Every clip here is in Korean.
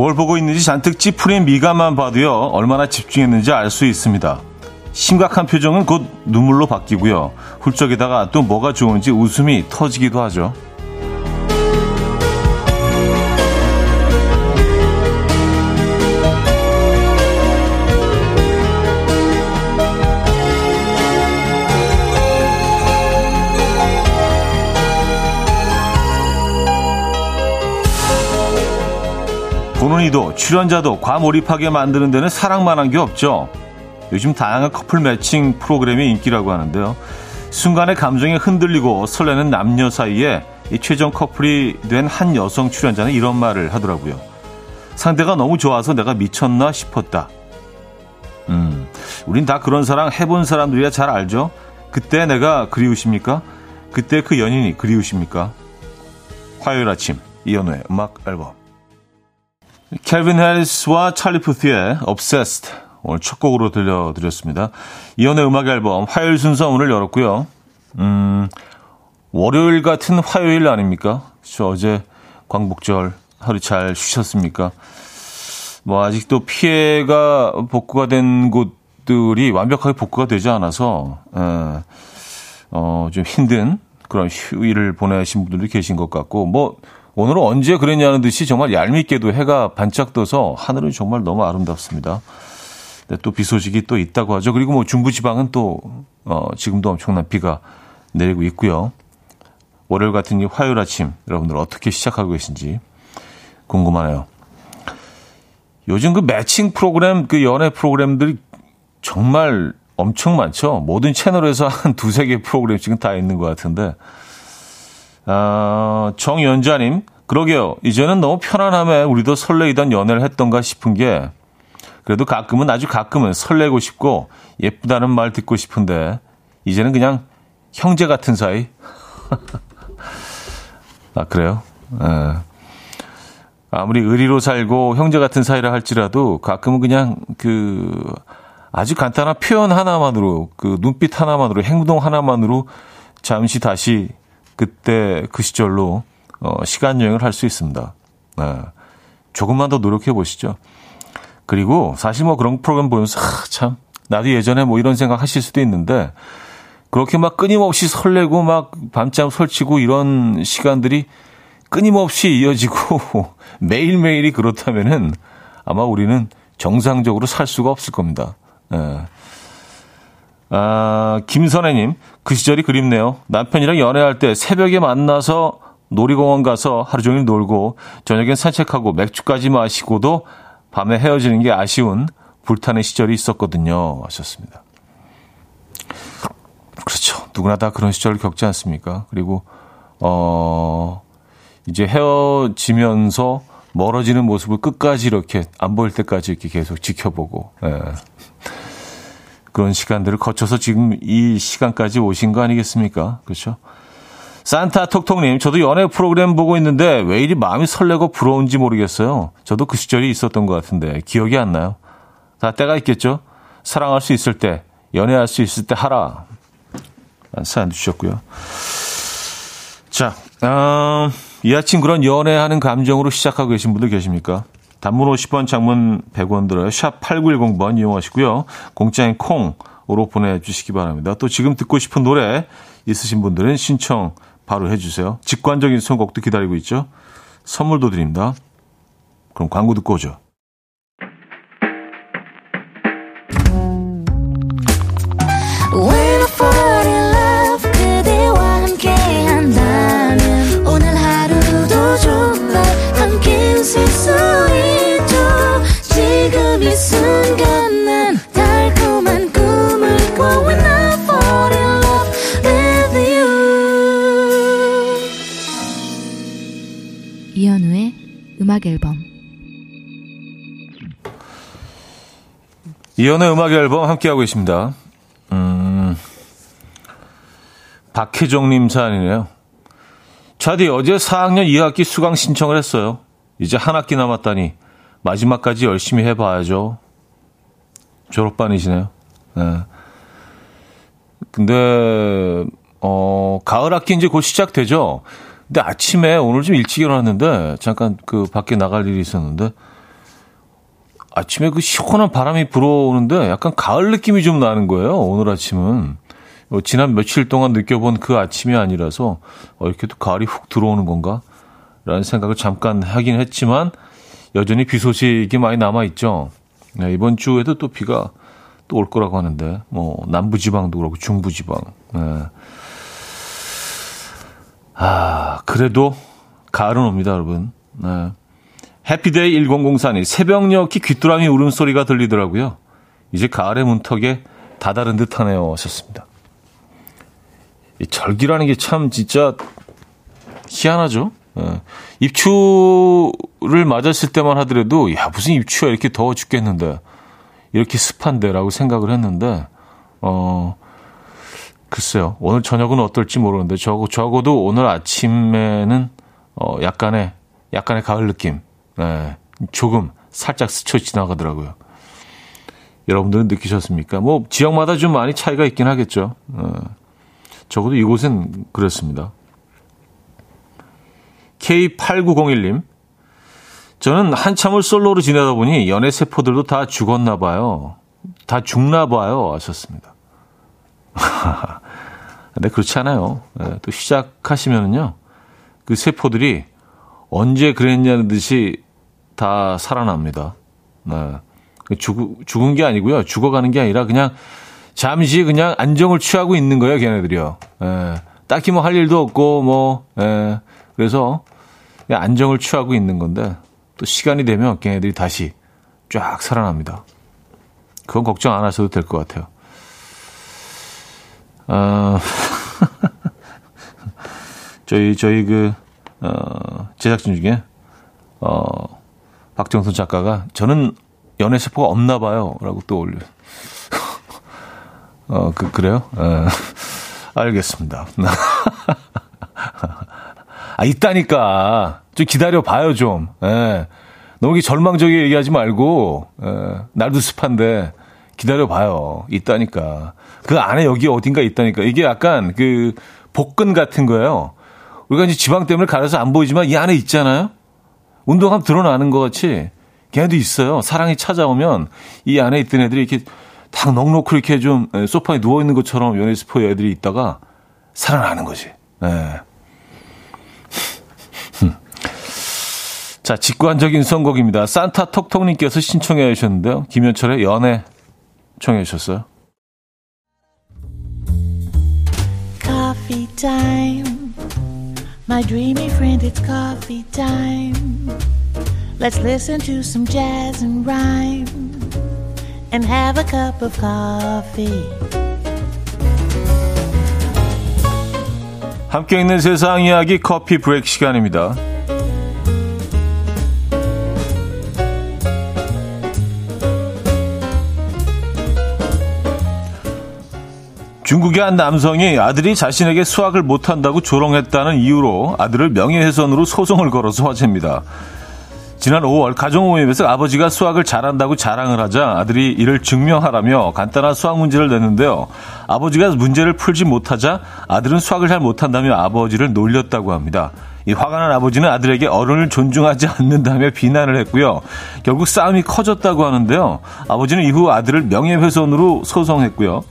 뭘 보고 있는지 잔뜩 찌푸린 미간만 봐도요, 얼마나 집중했는지 알 수 있습니다. 심각한 표정은 곧 눈물로 바뀌고요. 훌쩍에다가 또 뭐가 좋은지 웃음이 터지기도 하죠. 보는 이도 출연자도 과몰입하게 만드는 데는 사랑만 한 게 없죠. 요즘 다양한 커플 매칭 프로그램이 인기라고 하는데요. 순간의 감정이 흔들리고 설레는 남녀 사이에 이 최종 커플이 된 한 여성 출연자는 이런 말을 하더라고요. 상대가 너무 좋아서 내가 미쳤나 싶었다. 음, 우린 다 그런 사랑 해본 사람들이야 잘 알죠? 그때 내가 그리우십니까? 그때 그 연인이 그리우십니까? 화요일 아침 이연우의 음악 앨범 켈빈 해리스와 찰리 푸스의 Obsessed 오늘 첫 곡으로 들려드렸습니다. 이연의 음악 앨범 화요일 순서 오늘 열었고요. 음, 월요일 같은 화요일 아닙니까? 저 어제 광복절 하루 잘 쉬셨습니까? 뭐 아직도 피해가 복구가 된 곳들이 완벽하게 복구가 되지 않아서 에, 어, 좀 힘든 그런 휴일을 보내신 분들도 계신 것 같고 뭐 오늘은 언제 그랬냐는 듯이 정말 얄밉게도 해가 반짝 떠서 하늘은 정말 너무 아름답습니다. 네, 또비 소식이 또 있다고 하죠. 그리고 뭐 중부지방은 또 어, 지금도 엄청난 비가 내리고 있고요. 월요일 같은 이 화요일 아침 여러분들 어떻게 시작하고 계신지 궁금하네요. 요즘 그 매칭 프로그램, 그 연애 프로그램들이 정말 엄청 많죠. 모든 채널에서 한 두세 개 프로그램씩은 다 있는 것 같은데 아, 정연자님, 그러게요. 이제는 너무 편안함에 우리도 설레이던 연애를 했던가 싶은 게, 그래도 가끔은 아주 가끔은 설레고 싶고, 예쁘다는 말 듣고 싶은데, 이제는 그냥 형제 같은 사이? 아, 그래요? 예. 아무리 의리로 살고 형제 같은 사이라 할지라도 가끔은 그냥 그 아주 간단한 표현 하나만으로 그 눈빛 하나만으로 행동 하나만으로 잠시 다시 그때 그 시절로 어, 시간 여행을 할 수 있습니다. 네. 조금만 더 노력해 보시죠. 그리고 사실 뭐 그런 프로그램 보면서 아, 참 나도 예전에 뭐 이런 생각 하실 수도 있는데 그렇게 막 끊임없이 설레고 막 밤잠 설치고 이런 시간들이 끊임없이 이어지고 매일매일이 그렇다면은 아마 우리는 정상적으로 살 수가 없을 겁니다. 네. 아, 김선혜님, 그 시절이 그립네요. 남편이랑 연애할 때 새벽에 만나서 놀이공원 가서 하루 종일 놀고 저녁엔 산책하고 맥주까지 마시고도 밤에 헤어지는 게 아쉬운 불타는 시절이 있었거든요. 하셨습니다. 그렇죠. 누구나 다 그런 시절을 겪지 않습니까? 그리고, 어, 이제 헤어지면서 멀어지는 모습을 끝까지 이렇게 안 보일 때까지 이렇게 계속 지켜보고, 예. 그런 시간들을 거쳐서 지금 이 시간까지 오신 거 아니겠습니까? 그렇죠? 산타 톡톡님, 저도 연애 프로그램 보고 있는데 왜 이리 마음이 설레고 부러운지 모르겠어요. 저도 그 시절이 있었던 것 같은데 기억이 안 나요. 다 때가 있겠죠? 사랑할 수 있을 때, 연애할 수 있을 때 하라. 사연 주셨고요. 자, 음, 이 아침 그런 연애하는 감정으로 시작하고 계신 분들 계십니까? 단문 50원, 장문 100원 들어요. 샵 8910번 이용하시고요. 공짜인 콩으로 보내주시기 바랍니다. 또 지금 듣고 싶은 노래 있으신 분들은 신청 바로 해주세요. 직관적인 선곡도 기다리고 있죠. 선물도 드립니다. 그럼 광고 듣고 오죠. 음악 앨범 이연의 음악 앨범 함께하고 있습니다. 음, 박혜정님 사연이네요. 차디 어제 4학년 2학기 수강 신청을 했어요. 이제 한 학기 남았다니 마지막까지 열심히 해봐야죠. 졸업반이시네요. 네. 근데 어 가을 학기 이제 곧 시작되죠. 근데 아침에 오늘 좀 일찍 일어났는데 잠깐 그 밖에 나갈 일이 있었는데 아침에 그 시원한 바람이 불어오는데 약간 가을 느낌이 좀 나는 거예요. 오늘 아침은. 어, 지난 며칠 동안 느껴본 그 아침이 아니라서 어, 이렇게 또 가을이 훅 들어오는 건가? 라는 생각을 잠깐 하긴 했지만 여전히 비 소식이 많이 남아있죠. 네, 이번 주에도 또 비가 또 올 거라고 하는데 뭐 남부지방도 그렇고 중부지방. 네. 아 그래도 가을은 옵니다, 여러분. 네. 해피데이 1004님, 새벽녘이 귀뚜라미 울음소리가 들리더라고요. 이제 가을의 문턱에 다다른 듯 하네요. 하셨습니다. 이 절기라는 게 참 진짜 희한하죠? 예. 입추를 맞았을 때만 하더라도, 야, 무슨 입추야, 이렇게 더워 죽겠는데, 이렇게 습한데라고 생각을 했는데, 어, 글쎄요. 오늘 저녁은 어떨지 모르는데, 저, 적어도 오늘 아침에는, 어, 약간의, 약간의 가을 느낌, 네, 조금 살짝 스쳐 지나가더라고요. 여러분들은 느끼셨습니까? 뭐 지역마다 좀 많이 차이가 있긴 하겠죠. 어, 적어도 이곳은 그렇습니다. K8901님. 저는 한참을 솔로로 지내다 보니 연애 세포들도 다 죽었나 봐요. 다 죽나 봐요. 하셨습니다. 근데 그렇지 않아요. 네, 또 시작하시면은요. 그 세포들이 언제 그랬냐는 듯이 다 살아납니다. 네. 죽, 죽은 게 아니고요. 죽어가는 게 아니라 그냥 잠시 그냥 안정을 취하고 있는 거예요, 걔네들이요. 예. 딱히 뭐 할 일도 없고, 뭐, 예. 그래서 안정을 취하고 있는 건데, 또 시간이 되면 걔네들이 다시 쫙 살아납니다. 그건 걱정 안 하셔도 될 것 같아요. 어, 저희, 저희 그, 어, 제작진 중에, 어, 박정선 작가가 저는 연애 세포가 없나 봐요. 라고 또 올려. 어, 그, 그래요? 어, 알겠습니다. 아, 있다니까. 좀 기다려 봐요, 좀. 예. 너무 절망적이게 얘기하지 말고, 예. 날도 습한데, 기다려 봐요. 있다니까. 그 안에 여기 어딘가 있다니까. 이게 약간 그 복근 같은 거예요. 우리가 이제 지방 때문에 가려서 안 보이지만 이 안에 있잖아요? 운동하면 드러나는 것 같이 걔네도 있어요. 사랑이 찾아오면 이 안에 있던 애들이 이렇게 딱 넉넉히 이렇게 좀 예, 소파에 누워 있는 것처럼 연애 스포 애들이 있다가 살아나는 거지. 네. 자, 직관적인 선곡입니다. 산타 톡톡님께서 신청해 주셨는데요. 김현철의 연애 청해 주셨어요. Coffee time. My dreamy friend, it's coffee time. Let's listen to some jazz and rhyme and have a cup of coffee. 함께 있는 세상 이야기 커피 브레이크 시간입니다. 중국의 한 남성이 아들이 자신에게 수학을 못한다고 조롱했다는 이유로 아들을 명예훼손으로 소송을 걸어서 화제입니다. 지난 5월 가정 모임에서 아버지가 수학을 잘한다고 자랑을 하자 아들이 이를 증명하라며 간단한 수학 문제를 냈는데요. 아버지가 문제를 풀지 못하자 아들은 수학을 잘 못한다며 아버지를 놀렸다고 합니다. 이 화가 난 아버지는 아들에게 어른을 존중하지 않는다며 비난을 했고요. 결국 싸움이 커졌다고 하는데요. 아버지는 이후 아들을 명예훼손으로 소송했고요.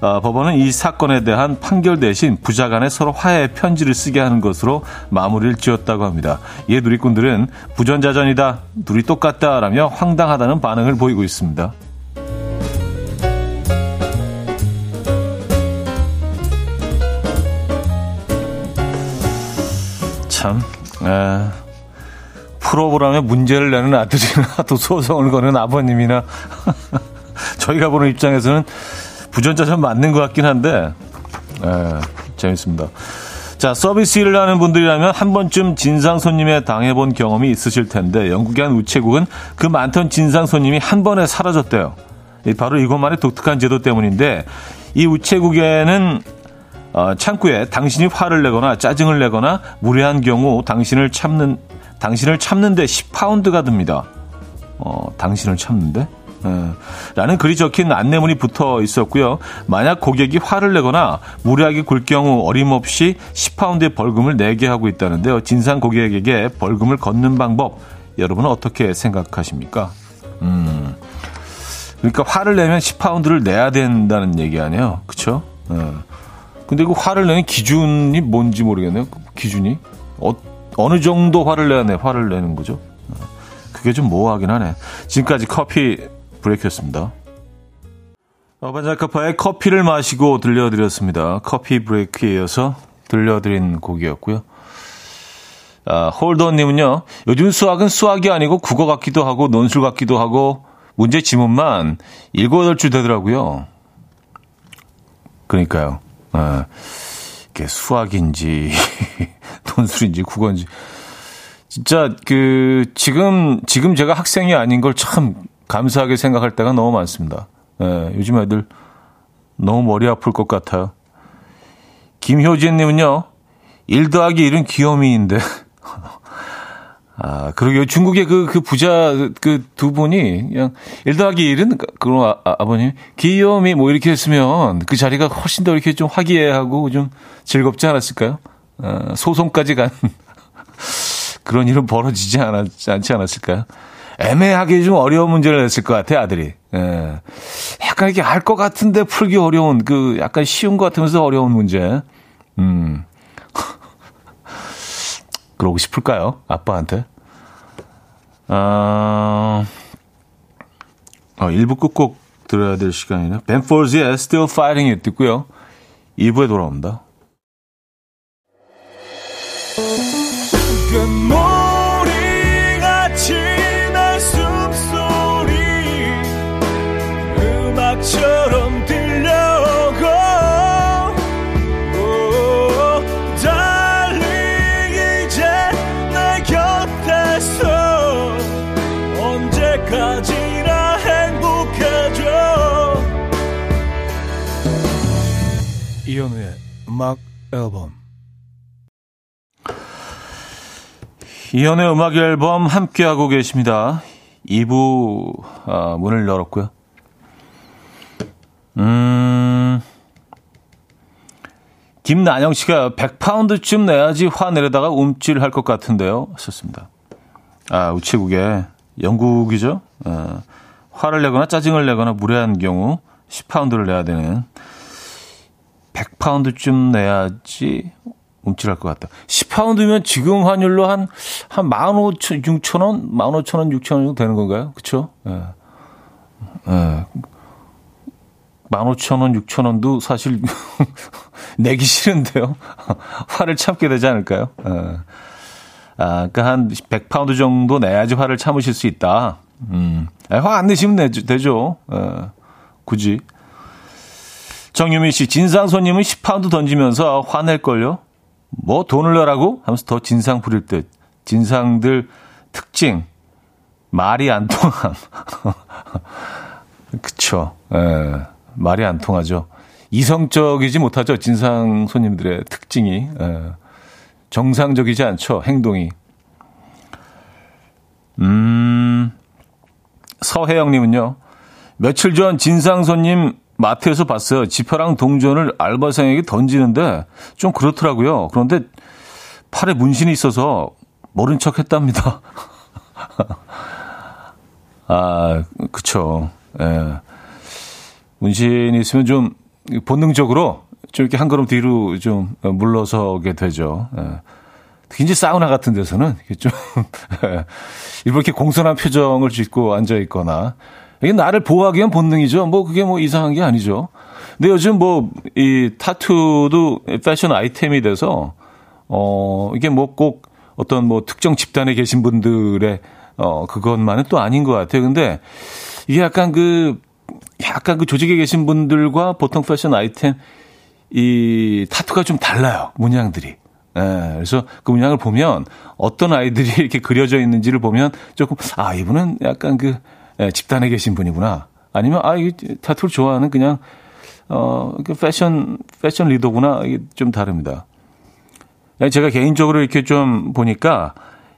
어, 법원은 이 사건에 대한 판결 대신 부자 간에 서로 화해 편지를 쓰게 하는 것으로 마무리를 지었다고 합니다. 이에 누리꾼들은 부전자전이다, 둘이 똑같다라며 황당하다는 반응을 보이고 있습니다. 참, 에, 프로그램에 문제를 내는 아들이나 또 소송을 거는 아버님이나 저희가 보는 입장에서는 부전자전 맞는 것 같긴 한데, 예, 재밌습니다. 자, 서비스 일을 하는 분들이라면 한 번쯤 진상 손님에 당해본 경험이 있으실 텐데, 영국의 한 우체국은 그 많던 진상 손님이 한 번에 사라졌대요. 바로 이것만의 독특한 제도 때문인데, 이 우체국에는 어, 창구에 당신이 화를 내거나 짜증을 내거나 무례한 경우 당신을 참는, 당신을 참는데 10파운드가 듭니다. 어, 당신을 참는데? 예. 라는 글이 적힌 안내문이 붙어 있었고요. 만약 고객이 화를 내거나 무례하게 굴 경우 어림없이 10파운드의 벌금을 내게 하고 있다는데요. 진상 고객에게 벌금을 걷는 방법 여러분은 어떻게 생각하십니까? 음. 그러니까 화를 내면 10파운드를 내야 된다는 얘기 아니에요. 그쵸? 예. 근데 그 화를 내는 기준이 뭔지 모르겠네요. 그 기준이. 어, 어느 정도 화를 내야 돼, 화를 내는 거죠. 예. 그게 좀 모호하긴 하네. 지금까지 커피 브레이크였습니다. 어반자카파의 커피를 마시고 들려드렸습니다. 커피 브레이크에 이어서 들려드린 곡이었고요. 아, 홀더님은요, 요즘 수학은 수학이 아니고 국어 같기도 하고 논술 같기도 하고 문제 지문만 7, 8줄 되더라고요. 그러니까요. 아, 이게 수학인지, 논술인지, 국어인지. 진짜 그, 지금, 지금 제가 학생이 아닌 걸 참 감사하게 생각할 때가 너무 많습니다. 예, 요즘 애들 너무 머리 아플 것 같아요. 김효진님은요, 1 더하기 1은 귀요미인데. 아, 그러게요. 중국의 그, 그 부자, 그 두 분이, 그냥, 1 더하기 1은, 그럼 아, 아 버님 귀요미 뭐 이렇게 했으면 그 자리가 훨씬 더 이렇게 좀 화기애애하고 좀 즐겁지 않았을까요? 아, 소송까지 간 그런 일은 벌어지지 않았, 않지 않았을까요? 애매하게 좀 어려운 문제를 냈을 것 같아요, 아들이. 예. 약간 이렇게 알 것 같은데 풀기 어려운, 그 약간 쉬운 것 같으면서 어려운 문제. 음. 그러고 싶을까요? 아빠한테? 아, 어, 1부 끝곡 들어야 될 시간이네요. 벤포즈의 Still Fighting It 듣고요. 2부에 돌아옵니다. 음악 앨범 이현우의 음악 앨범 함께하고 계십니다. 2부 아, 문을 열었고요. 음, 김난영 씨가 100파운드쯤 내야지 화 내려다가 움찔할 것 같은데요. 썼습니다. 아, 우체국에 영국이죠. 어, 화를 내거나 짜증을 내거나 무례한 경우 10파운드를 내야 되는 100파운드쯤 내야지 움찔할 것 같다. 10파운드면 지금 환율로 한, 한 15,000, 6,000원? 15,000원, 6,000원 정도 되는 건가요? 그쵸? 예. 예. 15,000원, 6,000원도 사실 내기 싫은데요. 화를 참게 되지 않을까요? 예. 아, 그니까 한 100파운드 정도 내야지 화를 참으실 수 있다. 음. 화 안 내시면. 되죠. 예. 굳이. 정유미 씨, 진상 손님은 10파운드 던지면서 화낼걸요? 뭐 돈을 내라고? 하면서 더 진상 부릴 듯. 진상들 특징. 말이 안 통함. 그쵸. 예, 말이 안 통하죠. 이성적이지 못하죠. 진상 손님들의 특징이. 예, 정상적이지 않죠. 행동이. 음, 서혜영님은요. 며칠 전 진상 손님 마트에서 봤어요. 지퍼랑 동전을 알바생에게 던지는데 좀 그렇더라고요. 그런데 팔에 문신이 있어서 모른 척 했답니다. 아, 그쵸. 예. 문신이 있으면 좀 본능적으로 좀 이렇게 한 걸음 뒤로 좀 물러서게 되죠. 예. 특히 이제 사우나 같은 데서는 좀 일부러 이렇게 공손한 표정을 짓고 앉아 있거나 이게 나를 보호하기 위한 본능이죠. 뭐 그게 뭐 이상한 게 아니죠. 근데 요즘 뭐 이 타투도 패션 아이템이 돼서 어 이게 뭐 꼭 어떤 뭐 특정 집단에 계신 분들의 어 그것만은 또 아닌 것 같아요. 근데 이게 약간 그 약간 그 조직에 계신 분들과 보통 패션 아이템 이 타투가 좀 달라요. 문양들이. 예, 그래서 그 문양을 보면 어떤 아이들이 이렇게 그려져 있는지를 보면 조금 아 이분은 약간 그 예, 집단에 계신 분이구나. 아니면 아 이 타투를 좋아하는 그냥 어그 패션 패션 리더구나. 이게 좀 다릅니다. 예, 제가 개인적으로 이렇게 좀 보니까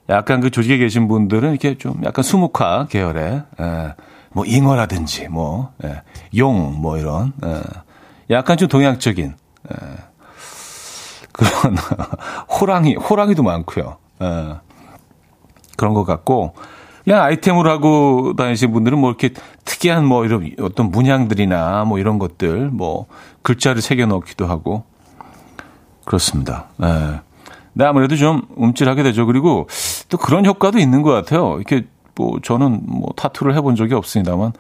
약간 그 조직에 계신 분들은 이렇게 좀 약간 수묵화 계열의 예, 뭐 잉어라든지 뭐 예, 용뭐 이런 예, 약간 좀 동양적인 예, 그런 호랑이 호랑이도 많고요. 예, 그런 것 같고 그냥 아이템으로 하고 다니시는 분들은 뭐 이렇게 특이한 뭐 이런 어떤 문양들이나 뭐 이런 것들 뭐 글자를 새겨 넣기도 하고 그렇습니다. 네. 네, 아무래도 좀 움찔하게 되죠. 그리고 또 그런 효과도 있는 것 같아요. 이렇게 뭐 저는 뭐 타투를 해본 적이 없습니다만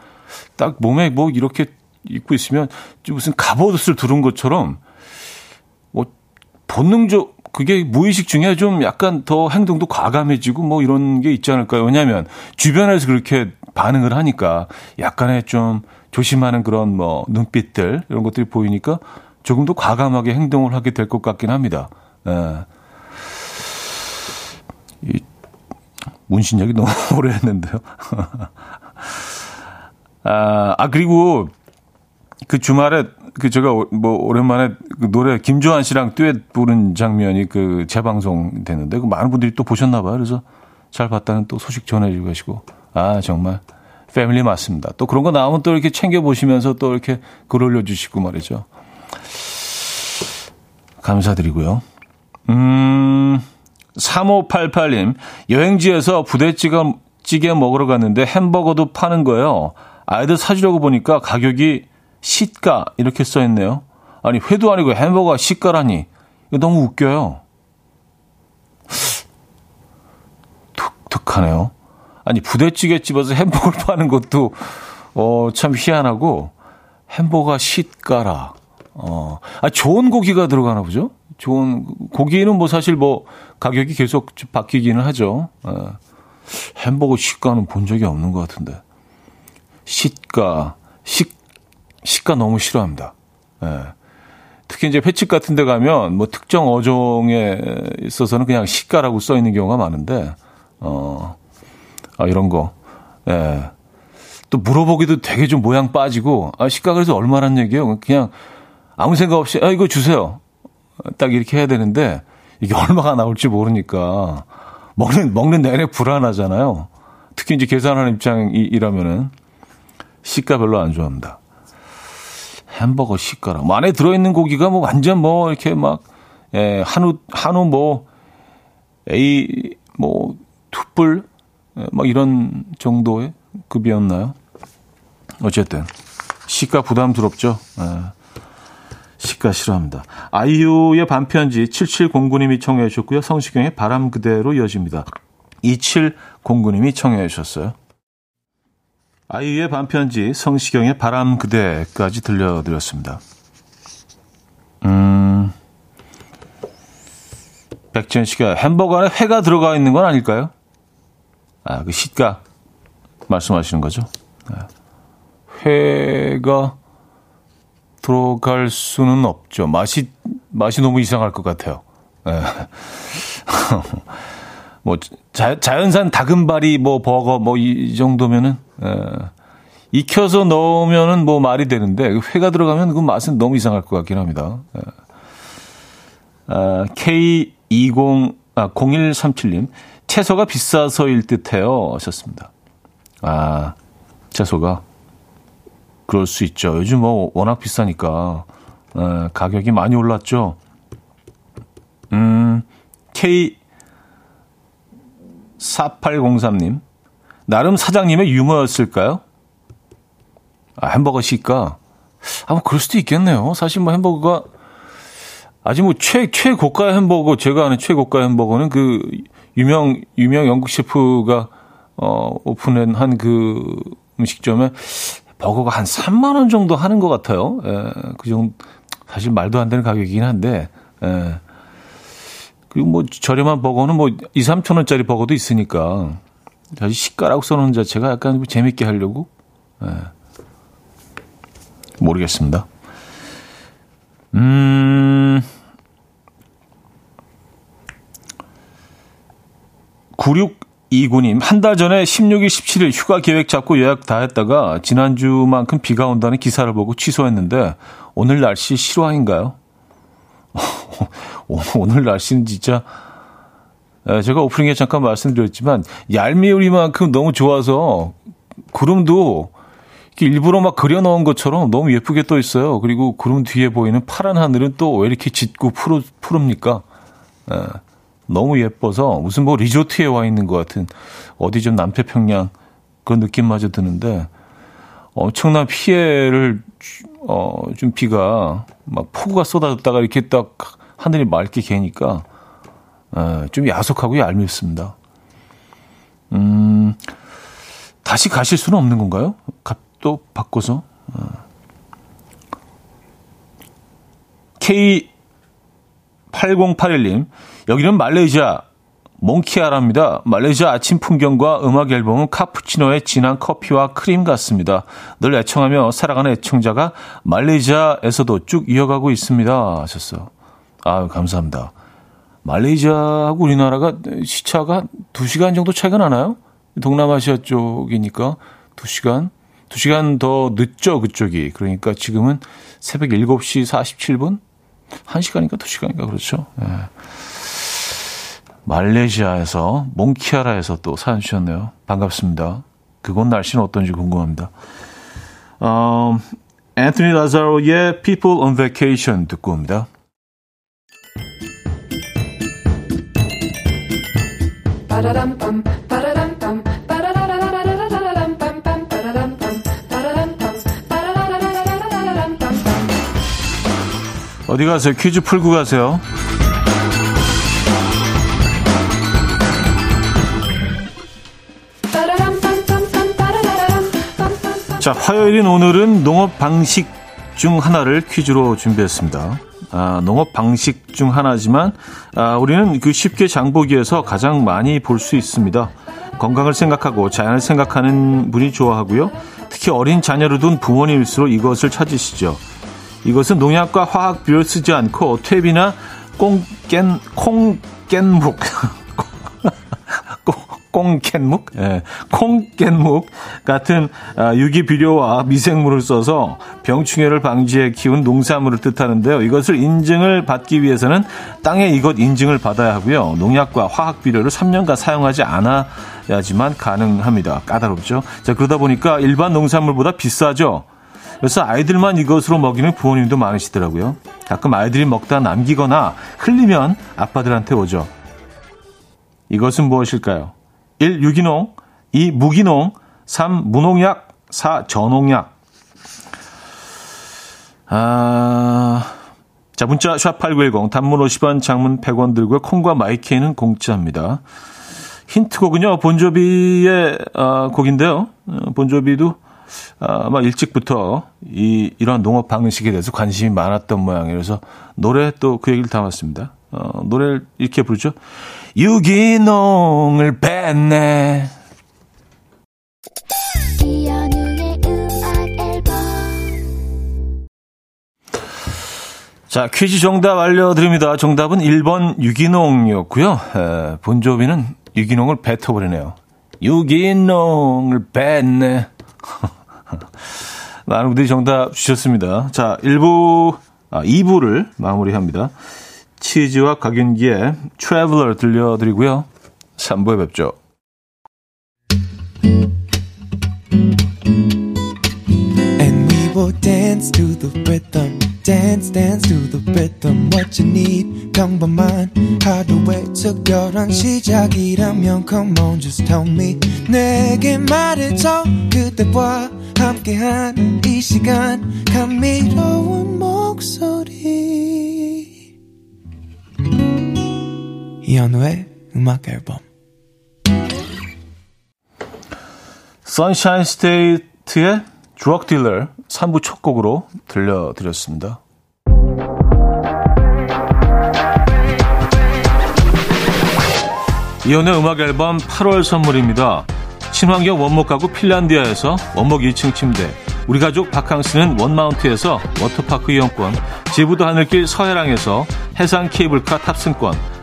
딱 몸에 뭐 이렇게 입고 있으면 무슨 갑옷을 두른 것처럼 뭐 본능적 그게 무의식 중에 좀 약간 더 행동도 과감해지고 뭐 이런 게 있지 않을까요? 왜냐하면 주변에서 그렇게 반응을 하니까 약간의 좀 조심하는 그런 뭐 눈빛들 이런 것들이 보이니까 조금 더 과감하게 행동을 하게 될 것 같긴 합니다. 예. 이 문신 얘기 너무 오래 했는데요. 아, 아, 그리고 그 주말에 그 제가 뭐 오랜만에 그 노래 김조한 씨랑 듀엣 부른 장면이 그 재방송 됐는데 그 많은 분들이 또 보셨나 봐요. 그래서 잘 봤다는 또 소식 전해주고 계시고 아 정말 패밀리 맞습니다. 또 그런 거 나오면 또 이렇게 챙겨 보시면서 또 이렇게 글 올려주시고 말이죠. 감사드리고요. 음 3588님 여행지에서 부대찌개 먹으러 갔는데 햄버거도 파는 거예요. 아이들 사주려고 보니까 가격이 시가 이렇게 써 있네요. 아니 회도 아니고 햄버거 시가라니 이거 너무 웃겨요. 독특하네요. 아니 부대찌개 집에서 햄버거를 파는 것도 어, 참 희한하고 햄버거 시가라. 어, 아 좋은 고기가 들어가나 보죠. 좋은 고기는 뭐 사실 뭐 가격이 계속 바뀌기는 하죠. 어, 햄버거 시가는 본 적이 없는 것 같은데. 시가, 식 시가 너무 싫어합니다. 예. 특히 이제 횟집 같은 데 가면 뭐 특정 어종에 있어서는 그냥 시가라고 써 있는 경우가 많은데, 어, 아, 이런 거. 예. 또 물어보기도 되게 좀 모양 빠지고, 아, 시가 그래서 얼마란 얘기예요? 그냥 아무 생각 없이, 아, 이거 주세요. 딱 이렇게 해야 되는데, 이게 얼마가 나올지 모르니까, 먹는, 먹는 내내 불안하잖아요. 특히 이제 계산하는 입장이라면은, 시가 별로 안 좋아합니다. 햄버거 시가라. 뭐 안에 들어있는 고기가 뭐 완전 뭐 이렇게 막, 예, 한우, 한우 뭐, A, 뭐, 투뿔, 예, 뭐 이런 정도의 급이었나요? 어쨌든, 시가 부담스럽죠. 예. 시가 싫어합니다. 아이유의 반편지 7709님이 청해 주셨고요. 성시경의 바람 그대로 이어집니다. 2709님이 청해 주셨어요. 아이유의 반편지, 성시경의 바람 그대까지 들려드렸습니다. 음, 백지현 씨가 햄버거 안에 회가 들어가 있는 건 아닐까요? 아, 그 시가 말씀하시는 거죠? 네. 회가 들어갈 수는 없죠. 맛이, 맛이 너무 이상할 것 같아요. 네. 뭐 자, 자연산 다금바리 뭐 버거 뭐 이 정도면은 에, 익혀서 넣으면은 뭐 말이 되는데 그 회가 들어가면 그 맛은 너무 이상할 것 같긴 합니다. 에. 아, K20 아 0137님 채소가 비싸서일 듯해요 하셨습니다. 아 채소가 그럴 수 있죠. 요즘 뭐 워낙 비싸니까 에, 가격이 많이 올랐죠. 음 K 4803님. 나름 사장님의 유머였을까요? 아, 햄버거 시가. 아, 뭐, 그럴 수도 있겠네요. 사실 뭐 햄버거가 아직 뭐 최, 최고가 햄버거, 제가 아는 최고가 햄버거는 그 유명, 유명 영국 셰프가 어, 오픈한 한 그 음식점에 버거가 한 3만원 정도 하는 것 같아요. 예, 그 정도, 사실 말도 안 되는 가격이긴 한데, 예. 그리고 뭐 저렴한 버거는 뭐 2, 3천 원짜리 버거도 있으니까 사실 시가라고 써놓은 자체가 약간 재밌게 하려고 네. 모르겠습니다. 음. 9629님, 한 달 전에 16일, 17일 휴가 계획 잡고 예약 다 했다가 지난주만큼 비가 온다는 기사를 보고 취소했는데 오늘 날씨 실화인가요? 오늘 날씨는 진짜 제가 오프닝에 잠깐 말씀드렸지만 얄미우리만큼 너무 좋아서 구름도 일부러 막 그려놓은 것처럼 너무 예쁘게 떠 있어요. 그리고 구름 뒤에 보이는 파란 하늘은 또 왜 이렇게 짙고 푸르, 푸릅니까? 에, 너무 예뻐서 무슨 뭐 리조트에 와 있는 것 같은 어디 좀 남태평양 그런 느낌마저 드는데 엄청난 피해를 어, 좀 비가 막 폭우가 쏟아졌다가 이렇게 딱 하늘이 맑게 개니까 에, 좀 야속하고 얄밉습니다. 음, 다시 가실 수는 없는 건가요? 값도 바꿔서. 어. K8081님, 여기는 말레이시아 몽키아랍니다. 말레이시아 아침 풍경과 음악 앨범은 카푸치노의 진한 커피와 크림 같습니다. 늘 애청하며 살아가는 애청자가 말레이시아에서도 쭉 이어가고 있습니다. 하셨어요. 아유, 감사합니다. 말레이시아하고 우리나라가 시차가 2시간 정도 차이가 나나요? 동남아시아 쪽이니까 2시간? 2시간 더 늦죠, 그쪽이. 그러니까 지금은 새벽 7시 47분? 1시간인가 2시간인가 그렇죠. 예. 말레이시아에서 몽키아라에서 또 사연 주셨네요. 반갑습니다. 그곳 날씨는 어떤지 궁금합니다. 어, 앤토니 라자로의 People on Vacation 듣고 옵니다. 어디 가세요? 퀴즈 풀고 가세요. 자, 화요일인 오늘은 농업 방식 중 하나를 퀴즈로 준비했습니다. 아, 농업 방식 중 하나지만 아, 우리는 그 쉽게 장보기에서 가장 많이 볼 수 있습니다. 건강을 생각하고 자연을 생각하는 분이 좋아하고요. 특히 어린 자녀를 둔 부모님일수록 이것을 찾으시죠. 이것은 농약과 화학비를 쓰지 않고 퇴비나 꽁깬 콩깬묵 꽁캔묵, 예, 콩깬묵 같은 아, 유기 비료와 미생물을 써서 병충해를 방지해 키운 농산물을 뜻하는데요. 이것을 인증을 받기 위해서는 땅에 이것 인증을 받아야 하고요. 농약과 화학 비료를 3년간 사용하지 않아야지만 가능합니다. 까다롭죠. 자, 그러다 보니까 일반 농산물보다 비싸죠. 그래서 아이들만 이것으로 먹이는 부모님도 많으시더라고요. 가끔 아이들이 먹다 남기거나 흘리면 아빠들한테 오죠. 이것은 무엇일까요? 1. 유기농 2. 무기농 3. 무농약 4. 저농약 아... 자, 문자 샵8910 단문 50원 장문 100원 들고 콩과 마이케이는 공짜입니다. 힌트곡은요. 본조비의 어, 곡인데요. 어, 본조비도 아마 일찍부터 이 이런 농업 방식에 대해서 관심이 많았던 모양이에요. 그래서 노래 또 그 얘기를 담았습니다. 어, 노래를 이렇게 부르죠. 유기농을 뺐네. 자, 퀴즈 정답 알려드립니다. 정답은 1번 유기농이었고요. 에, 본조비는 유기농을 뱉어버리네요. 유기농을 뺐네. 많은 분들이 정답 주셨습니다. 자, 1부, 아, 2부를 마무리합니다. 치즈와 각윤기의 트래블러 들려드리고요. 3부에 뵙죠. 시작이라면 come on just tell me 내게 말해줘 그대와 함께한 이 시간 감미로운 목소리 이현우의 음악 앨범 Sunshine State의 Drug Dealer 3부 첫 곡으로 들려드렸습니다. 이현우의 음악 앨범 8월 선물입니다. 친환경 원목 가구 핀란디아에서 원목 2층 침대 우리 가족 바캉스는 원마운트에서 워터파크 이용권 제부도 하늘길 서해랑에서 해상 케이블카 탑승권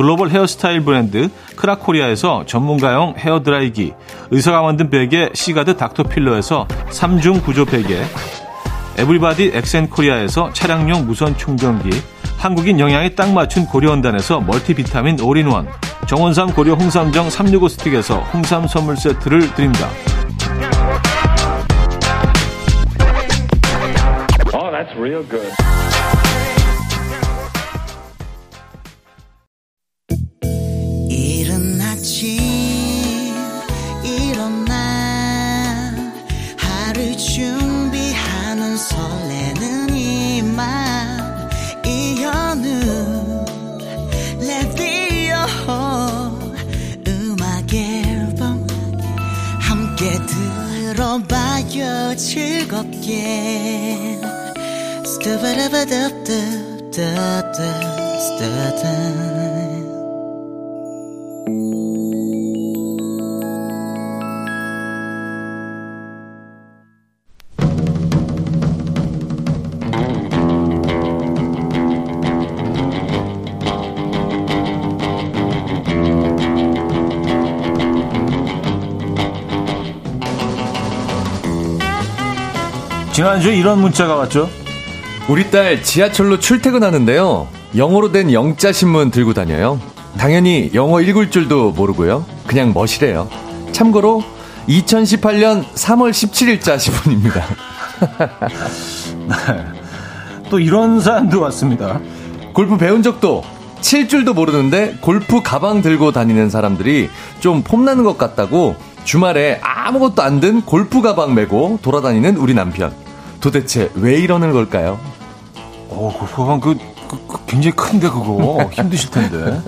글로벌 헤어스타일 브랜드 크라코리아에서 전문가용 헤어드라이기 의사가 만든 베개 시가드 닥터필러에서 3중 구조 베개 에블바디 엑센코리아에서 차량용 무선 충전기 한국인 영양에 딱 맞춘 고려원단에서 멀티비타민 올인원 정원삼 고려 홍삼정 365 스틱에서 홍삼 선물 세트를 드립니다. That's real good. 함께 들어봐요 즐겁게 지난주에 이런 문자가 왔죠. 우리 딸 지하철로 출퇴근하는데요. 영어로 된 영자 신문 들고 다녀요. 당연히 영어 읽을 줄도 모르고요. 그냥 멋이래요. 참고로 2018년 3월 17일자 신문입니다. 네. 또 이런 사연도 왔습니다. 골프 배운 적도 칠 줄도 모르는데 골프 가방 들고 다니는 사람들이 좀 폼나는 것 같다고 주말에 아무것도 안 든 골프 가방 메고 돌아다니는 우리 남편. 도대체 왜 이러는 걸까요? 어, 그거 그, 그, 그 굉장히 큰데 그거 힘드실 텐데.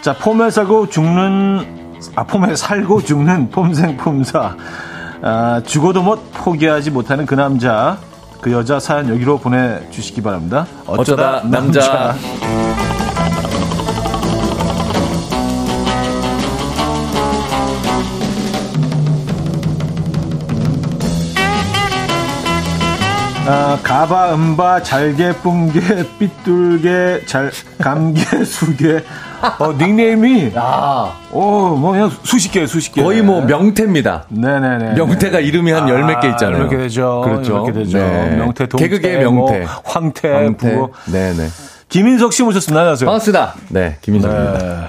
자, 폼에 살고 죽는 아 폼에 살고 죽는 폼생폼사. 아, 죽어도 못 포기하지 못하는 그 남자, 그 여자 사연 여기로 보내주시기 바랍니다. 어쩌다, 어쩌다 남자. 남자. 아, 가바, 음바, 잘게, 뿡게, 삐뚤게, 잘, 감게, 수게. 어, 닉네임이. 아. 오, 뭐, 그냥 수십 개, 수십 개. 거의 뭐 명태입니다. 네네네. 명태가 이름이 한 열 몇 개 있잖아요. 이렇게 되죠. 그렇죠. 이렇게 되죠. 네. 명태, 동태. 개그계 명태. 뭐, 황태, 황태. 부고. 네네. 김인석 씨 모셨습니다. 안녕하세요. 반갑습니다. 네, 김인석입니다. 네.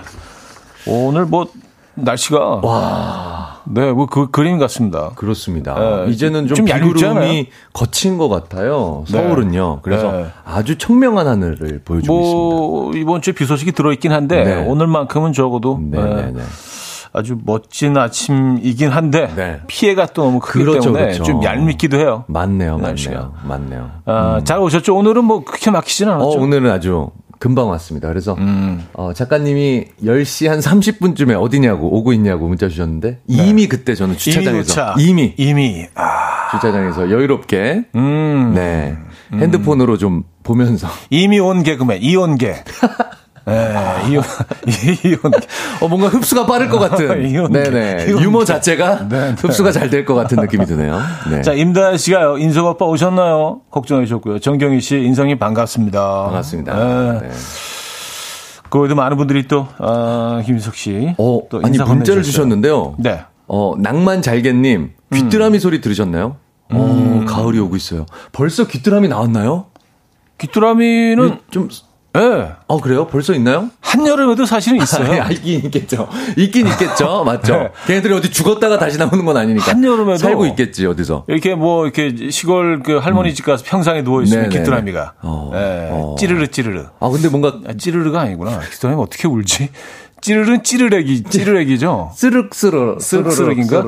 오늘 뭐, 날씨가. 와. 네, 뭐 그 그림 같습니다. 그렇습니다. 네, 이제는 좀, 좀 비구름이 거친 것 같아요. 네. 서울은요. 그래서 네. 아주 청명한 하늘을 보여주고 뭐, 있습니다. 이번 주에 비 소식이 들어있긴 한데 네. 오늘만큼은 적어도 네, 네, 네. 아주 멋진 아침이긴 한데 피해가 또 너무 크기 그렇죠, 때문에 그렇죠. 좀 얄밉기도 해요. 맞네요, 맞네요, 맞네요. 아, 음. 잘 오셨죠? 오늘은 뭐 그렇게 막히진 않았죠? 어, 오늘은 아주 금방 왔습니다. 그래서 음. 어, 작가님이 10시 한 30분쯤에 어디냐고 오고 있냐고 문자 주셨는데 네. 이미 그때 저는 주차장에서 이미 이미 아. 주차장에서 여유롭게 음. 네 핸드폰으로 좀 보면서 이미 온 개그맨 이온개 네, 이혼, 이혼. 어, 뭔가 흡수가 빠를 것 같은. 이혼, 네네. 이혼, 유머 자체가 네, 네. 흡수가 잘 될 것 같은 느낌이 드네요. 네. 자, 임다현 씨가요, 인석 오빠 오셨나요? 걱정해 주셨고요. 정경희 씨, 인성이 반갑습니다. 반갑습니다. 네. 네. 그에도 많은 분들이 또, 아, 김인석 씨. 어, 또 아니, 문자를 주셨는데요. 네. 어, 낭만 잘게님, 귀뚜라미 음. 소리 들으셨나요? 음. 어, 가을이 오고 있어요. 벌써 귀뚜라미 나왔나요? 귀뚜라미는 좀 예. 네. 어, 그래요? 벌써 있나요? 한여름에도 사실은 있어요. 아, 있긴 있겠죠. 있긴 있겠죠. 맞죠? 네. 걔네들이 어디 죽었다가 다시 나오는 건 아니니까. 한여름에도. 살고 있겠지, 어디서. 이렇게 뭐, 이렇게 시골 그 할머니 집 가서 평상에 누워있으면 귀뚜라미가. 어. 네. 어. 찌르르 찌르르. 아, 근데 뭔가. 아, 찌르르가 아니구나. 귀뚜라미 어떻게 울지? 찌르르는 찌르레기, 찌르레기죠. 쓰륵쓰르. 쓰륵쓰륵인가?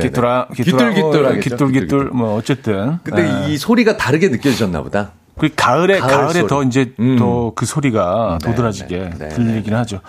귀뚜라, 귀뚜라. 귀뚤귀뚤. 귀뚤귀뚤. 뭐, 어쨌든. 근데 네. 이 소리가 다르게 느껴지셨나 보다. 그 가을에 가을 가을에 더 이제 음. 또그 소리가 네, 도드라지게 네, 네, 들리긴 네. 하죠.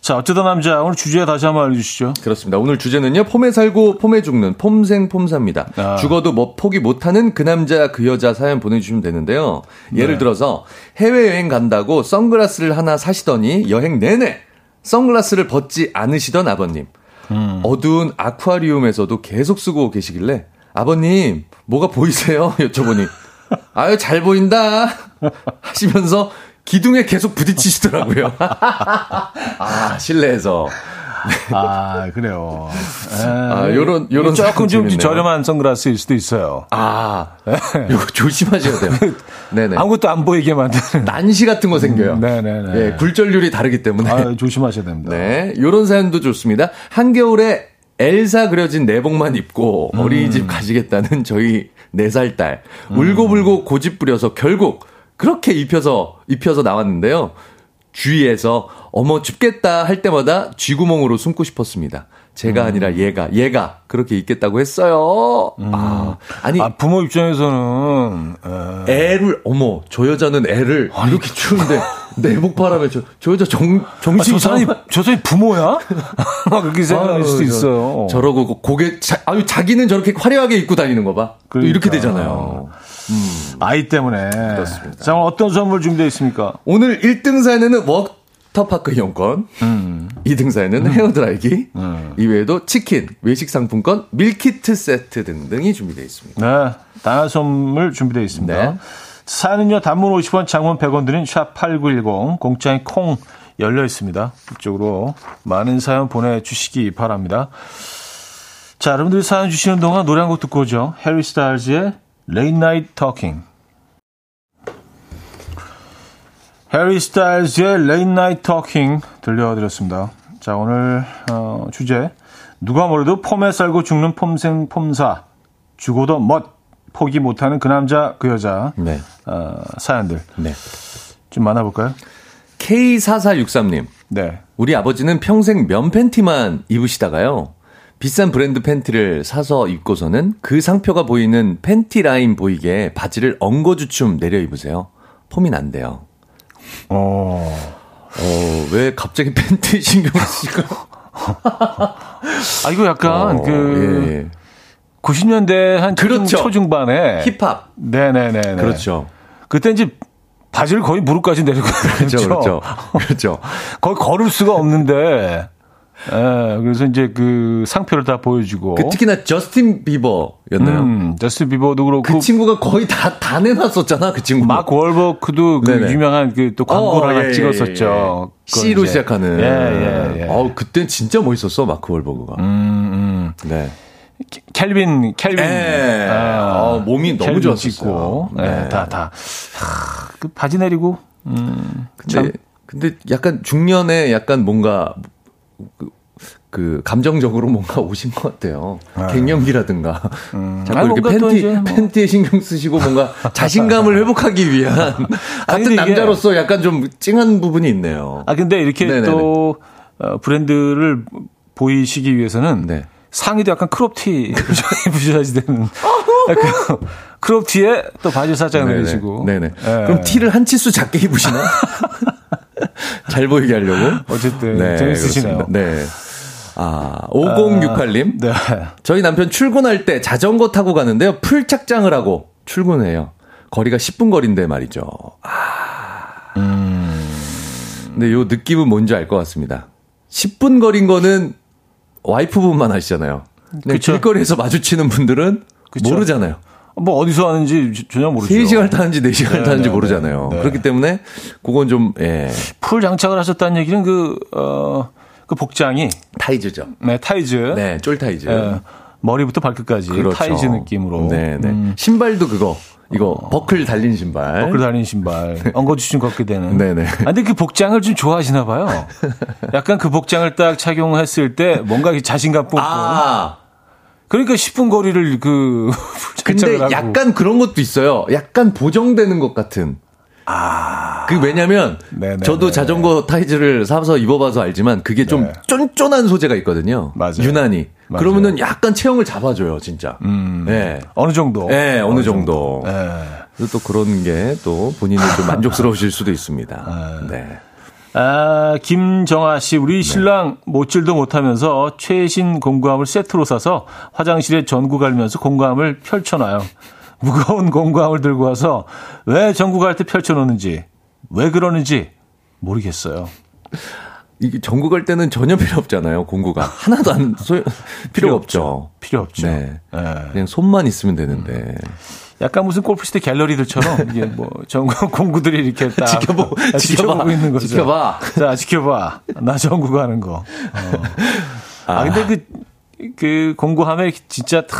자, 어쩌다 남자 오늘 주제 다시 한번 알려주시죠. 그렇습니다. 오늘 주제는요. 폼에 살고 폼에 죽는 폼생 폼사입니다. 아. 죽어도 뭐 포기 못하는 그 남자 그 여자 사연 보내주시면 되는데요. 예를 네. 들어서 해외 여행 간다고 선글라스를 하나 사시더니 여행 내내 선글라스를 벗지 않으시던 아버님. 음. 어두운 아쿠아리움에서도 계속 쓰고 계시길래 아버님 뭐가 보이세요? 여쭤보니 아유 잘 보인다 하시면서 기둥에 계속 부딪히시더라고요. 아 실내에서. 아, 그래요. 아, 요런, 요런. 조금 좀 재밌네요. 저렴한 선글라스일 수도 있어요. 아, 이거 조심하셔야 돼요. 네네. 아무것도 안 보이게 만드는. 난시 같은 거 생겨요. 네네네. 네, 굴절률이 다르기 때문에. 아, 조심하셔야 됩니다. 네. 요런 사연도 좋습니다. 한겨울에 엘사 그려진 내복만 입고 음. 어린이집 가시겠다는 저희 4살 딸. 울고불고 고집 부려서 결국 그렇게 입혀서, 입혀서 나왔는데요. 주위에서 어머 춥겠다 할 때마다 쥐구멍으로 숨고 싶었습니다. 제가 음. 아니라 얘가 얘가 그렇게 있겠다고 했어요. 음. 아 아니 아, 부모 입장에서는 에. 애를 어머 저 여자는 애를 아니, 이렇게 추운데 내복 바람에 저, 저 여자 정 정신 아, 저 사람이 저 사람이 부모야? 그렇게 생각할 수도 있어요. 저러고 고개 자, 아유 자기는 저렇게 화려하게 입고 다니는 거 봐. 그러니까. 이렇게 되잖아요. 음. 아이 때문에. 그렇습니다. 자, 어떤 선물 준비되어 있습니까? 오늘 1등 사연에는 워터파크 이용권, 음. 2등 사연은 음. 헤어드라이기, 음. 이외에도 치킨, 외식 상품권, 밀키트 세트 등등이 준비되어 있습니다. 네, 다양한 선물 준비되어 있습니다. 네. 사연은요, 단문 50원, 장문 100원 드린 샵8910, 공짜인 콩 열려 있습니다. 이쪽으로 많은 사연 보내주시기 바랍니다. 자, 여러분들이 사연 주시는 동안 노래 한 곡 듣고 오죠. 해리 스타일즈의 Late Night Talking. 해리 스타일즈의 Late Night Talking 들려드렸습니다. 자, 오늘 어, 주제 누가 뭐래도 폼에 살고 죽는 폼생 폼사 죽어도 멋 포기 못하는 그 남자 그 여자 네. 어, 사연들 네. 좀 만나볼까요? K4463님. 네. 우리 아버지는 평생 면 팬티만 입으시다가요. 비싼 브랜드 팬티를 사서 입고서는 그 상표가 보이는 팬티 라인 보이게 바지를 엉거주춤 내려 입으세요. 폼이 난대요. 어, 어, 왜 갑자기 팬티 신경 쓰실까요? 아, 이거 약간 어, 그, 예. 90년대 한 그렇죠. 초중, 반에 힙합. 네네네. 그렇죠. 그때 이제 바지를 거의 무릎까지 내리고 그렇죠, 그렇죠. 그렇죠. 거의 걸을 수가 없는데 예, 그래서 이제 그 상표를 다 보여주고. 그 특히나 저스틴 비버였나요? 음, 저스틴 비버도 그렇고. 그 친구가 거의 다, 다 내놨었잖아, 그 친구. 마크 월버크도 그 유명한 그 또 광고를 어, 하나 예, 예 찍었었죠. 예, 예. C로 시작하는. 예, 예, 예. 어, 그땐 진짜 멋있었어, 마크 월버그가. 음, 음. 네. 캘빈, 캘빈. 예. 아, 어, 몸이 너무 좋았고. 네. 네. 다, 다. 하, 그 바지 내리고. 음. 근데, 참. 근데 약간 중년에 약간 뭔가 그, 그 감정적으로 뭔가 오신 것 같아요. 아. 갱년기라든가 음. 자꾸 이렇게 팬티 뭐. 팬티에 신경 쓰시고 뭔가 자신감을 회복하기 위한 같은 남자로서 약간 좀 찡한 부분이 있네요. 아 근데 이렇게 네네네. 또 어, 브랜드를 보이시기 위해서는 네. 상의도 약간 crop티 입으셔야지 되는 그 crop 티에 또 바지 살짝 내리시고 네네. 네. 그럼 티를 한 치수 작게 입으시나? 잘 보이게 하려고. 어쨌든 네, 재밌으시네요. 네. 아, 5068님. 아, 네. 저희 남편 출근할 때 자전거 타고 가는데요. full 착장을 하고 출근해요. 거리가 10분 거리인데 말이죠. 아. 음. 근데 요 느낌은 뭔지 알 것 같습니다. 10분 거린 거는 와이프분만 아시잖아요. 길거리에서 마주치는 분들은 그쵸? 모르잖아요. 뭐 어디서 하는지 전혀 모르죠. 3시간 타는지 4시간 네, 타는지 네, 모르잖아요. 네. 그렇기 때문에 그건 좀 예. full 장착을 하셨다는 얘기는 그 어, 그 복장이 타이즈죠. 네, 타이즈. 네, 쫄 타이즈. 네, 머리부터 발끝까지 그렇죠. 타이즈 느낌으로. 네, 네. 음. 신발도 그거. 이거 어. 버클 달린 신발. 버클 달린 신발. 엉거주춤 걷게 되는. 네네. 아, 근데 그 복장을 좀 좋아하시나 봐요. 약간 그 복장을 딱 착용했을 때 뭔가 자신감 뿜뿜. 아. 그러니까 10분 거리를 그 근데 약간 그런 것도 있어요. 약간 보정되는 것 같은. 아. 그 왜냐면 네네네. 저도 자전거 타이즈를 사서 입어봐서 알지만 그게 좀 네. 쫀쫀한 소재가 있거든요. 맞아요. 유난히. 맞아요. 그러면은 약간 체형을 잡아줘요, 진짜. 음. 네. 어느 정도. 네, 어느, 어느 정도. 정도. 네. 그래서 또 그런 게 또 본인이 좀 만족스러우실 수도 있습니다. 네. 네. 아, 김정아 씨, 우리 네. 신랑 못질도 못하면서 최신 공구함을 세트로 사서 화장실에 전구 갈면서 공구함을 펼쳐놔요. 무거운 공구함을 들고 와서 왜 전구 갈 때 펼쳐놓는지, 왜 그러는지 모르겠어요. 이게 전구 갈 때는 전혀 필요 없잖아요, 공구가. 하나도 안, 소, 필요, 필요 없죠. 필요 없죠. 네. 네. 그냥 손만 있으면 되는데. 음. 약간 무슨 골프시대 갤러리들처럼 이게 뭐 전국 공구들이 이렇게 딱 지켜보, 아, 지켜보고 있는 거죠. 지켜봐. 자, 지켜봐. 나 전국 가는 거. 어. 아, 근데 그, 그 공구함에 진짜 다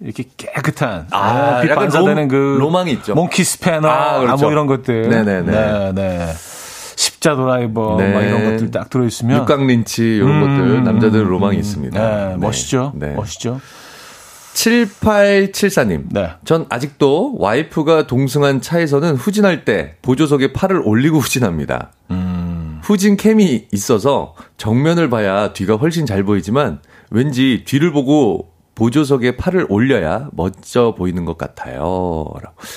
이렇게 깨끗한 아, 빛 반사되는 그 로망이 있죠. 몽키 스패너 아, 그렇죠. 아, 뭐 이런 것들. 네네네. 네, 네. 십자 드라이버 네. 막 이런 것들 딱 들어 있으면 육각 린치 이런 음, 것들 남자들 로망이 음, 있습니다. 네, 네. 멋있죠. 네. 멋있죠. 7874님. 네. 전 아직도 와이프가 동승한 차에서는 후진할 때 보조석에 팔을 올리고 후진합니다. 음. 후진 캠이 있어서 정면을 봐야 뒤가 훨씬 잘 보이지만 왠지 뒤를 보고 보조석에 팔을 올려야 멋져 보이는 것 같아요.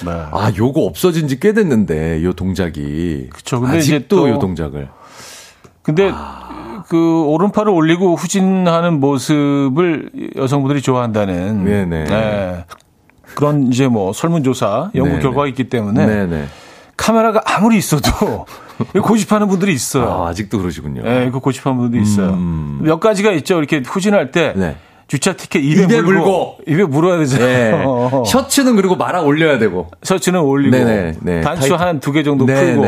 네. 아, 요거 없어진 지 꽤 됐는데, 요 동작이. 그쵸. 근데 아직도 요 동작을. 근데 아. 그 오른팔을 올리고 후진하는 모습을 여성분들이 좋아한다는 네네. 네. 그런 이제 뭐 설문조사 연구 네네. 결과가 있기 때문에 네네. 카메라가 아무리 있어도 고집하는 분들이 있어요. 아, 직도 그러시군요. 네, 그 고집하는 분들이 있어요. 음. 몇 가지가 있죠. 이렇게 후진할 때 네. 주차 티켓 입에, 입에 물고, 물고, 입에 물어야 되잖아요. 네. 셔츠는 그리고 말아 올려야 되고 셔츠는 올리고 네네, 네. 단추 한 두 개 정도 풀고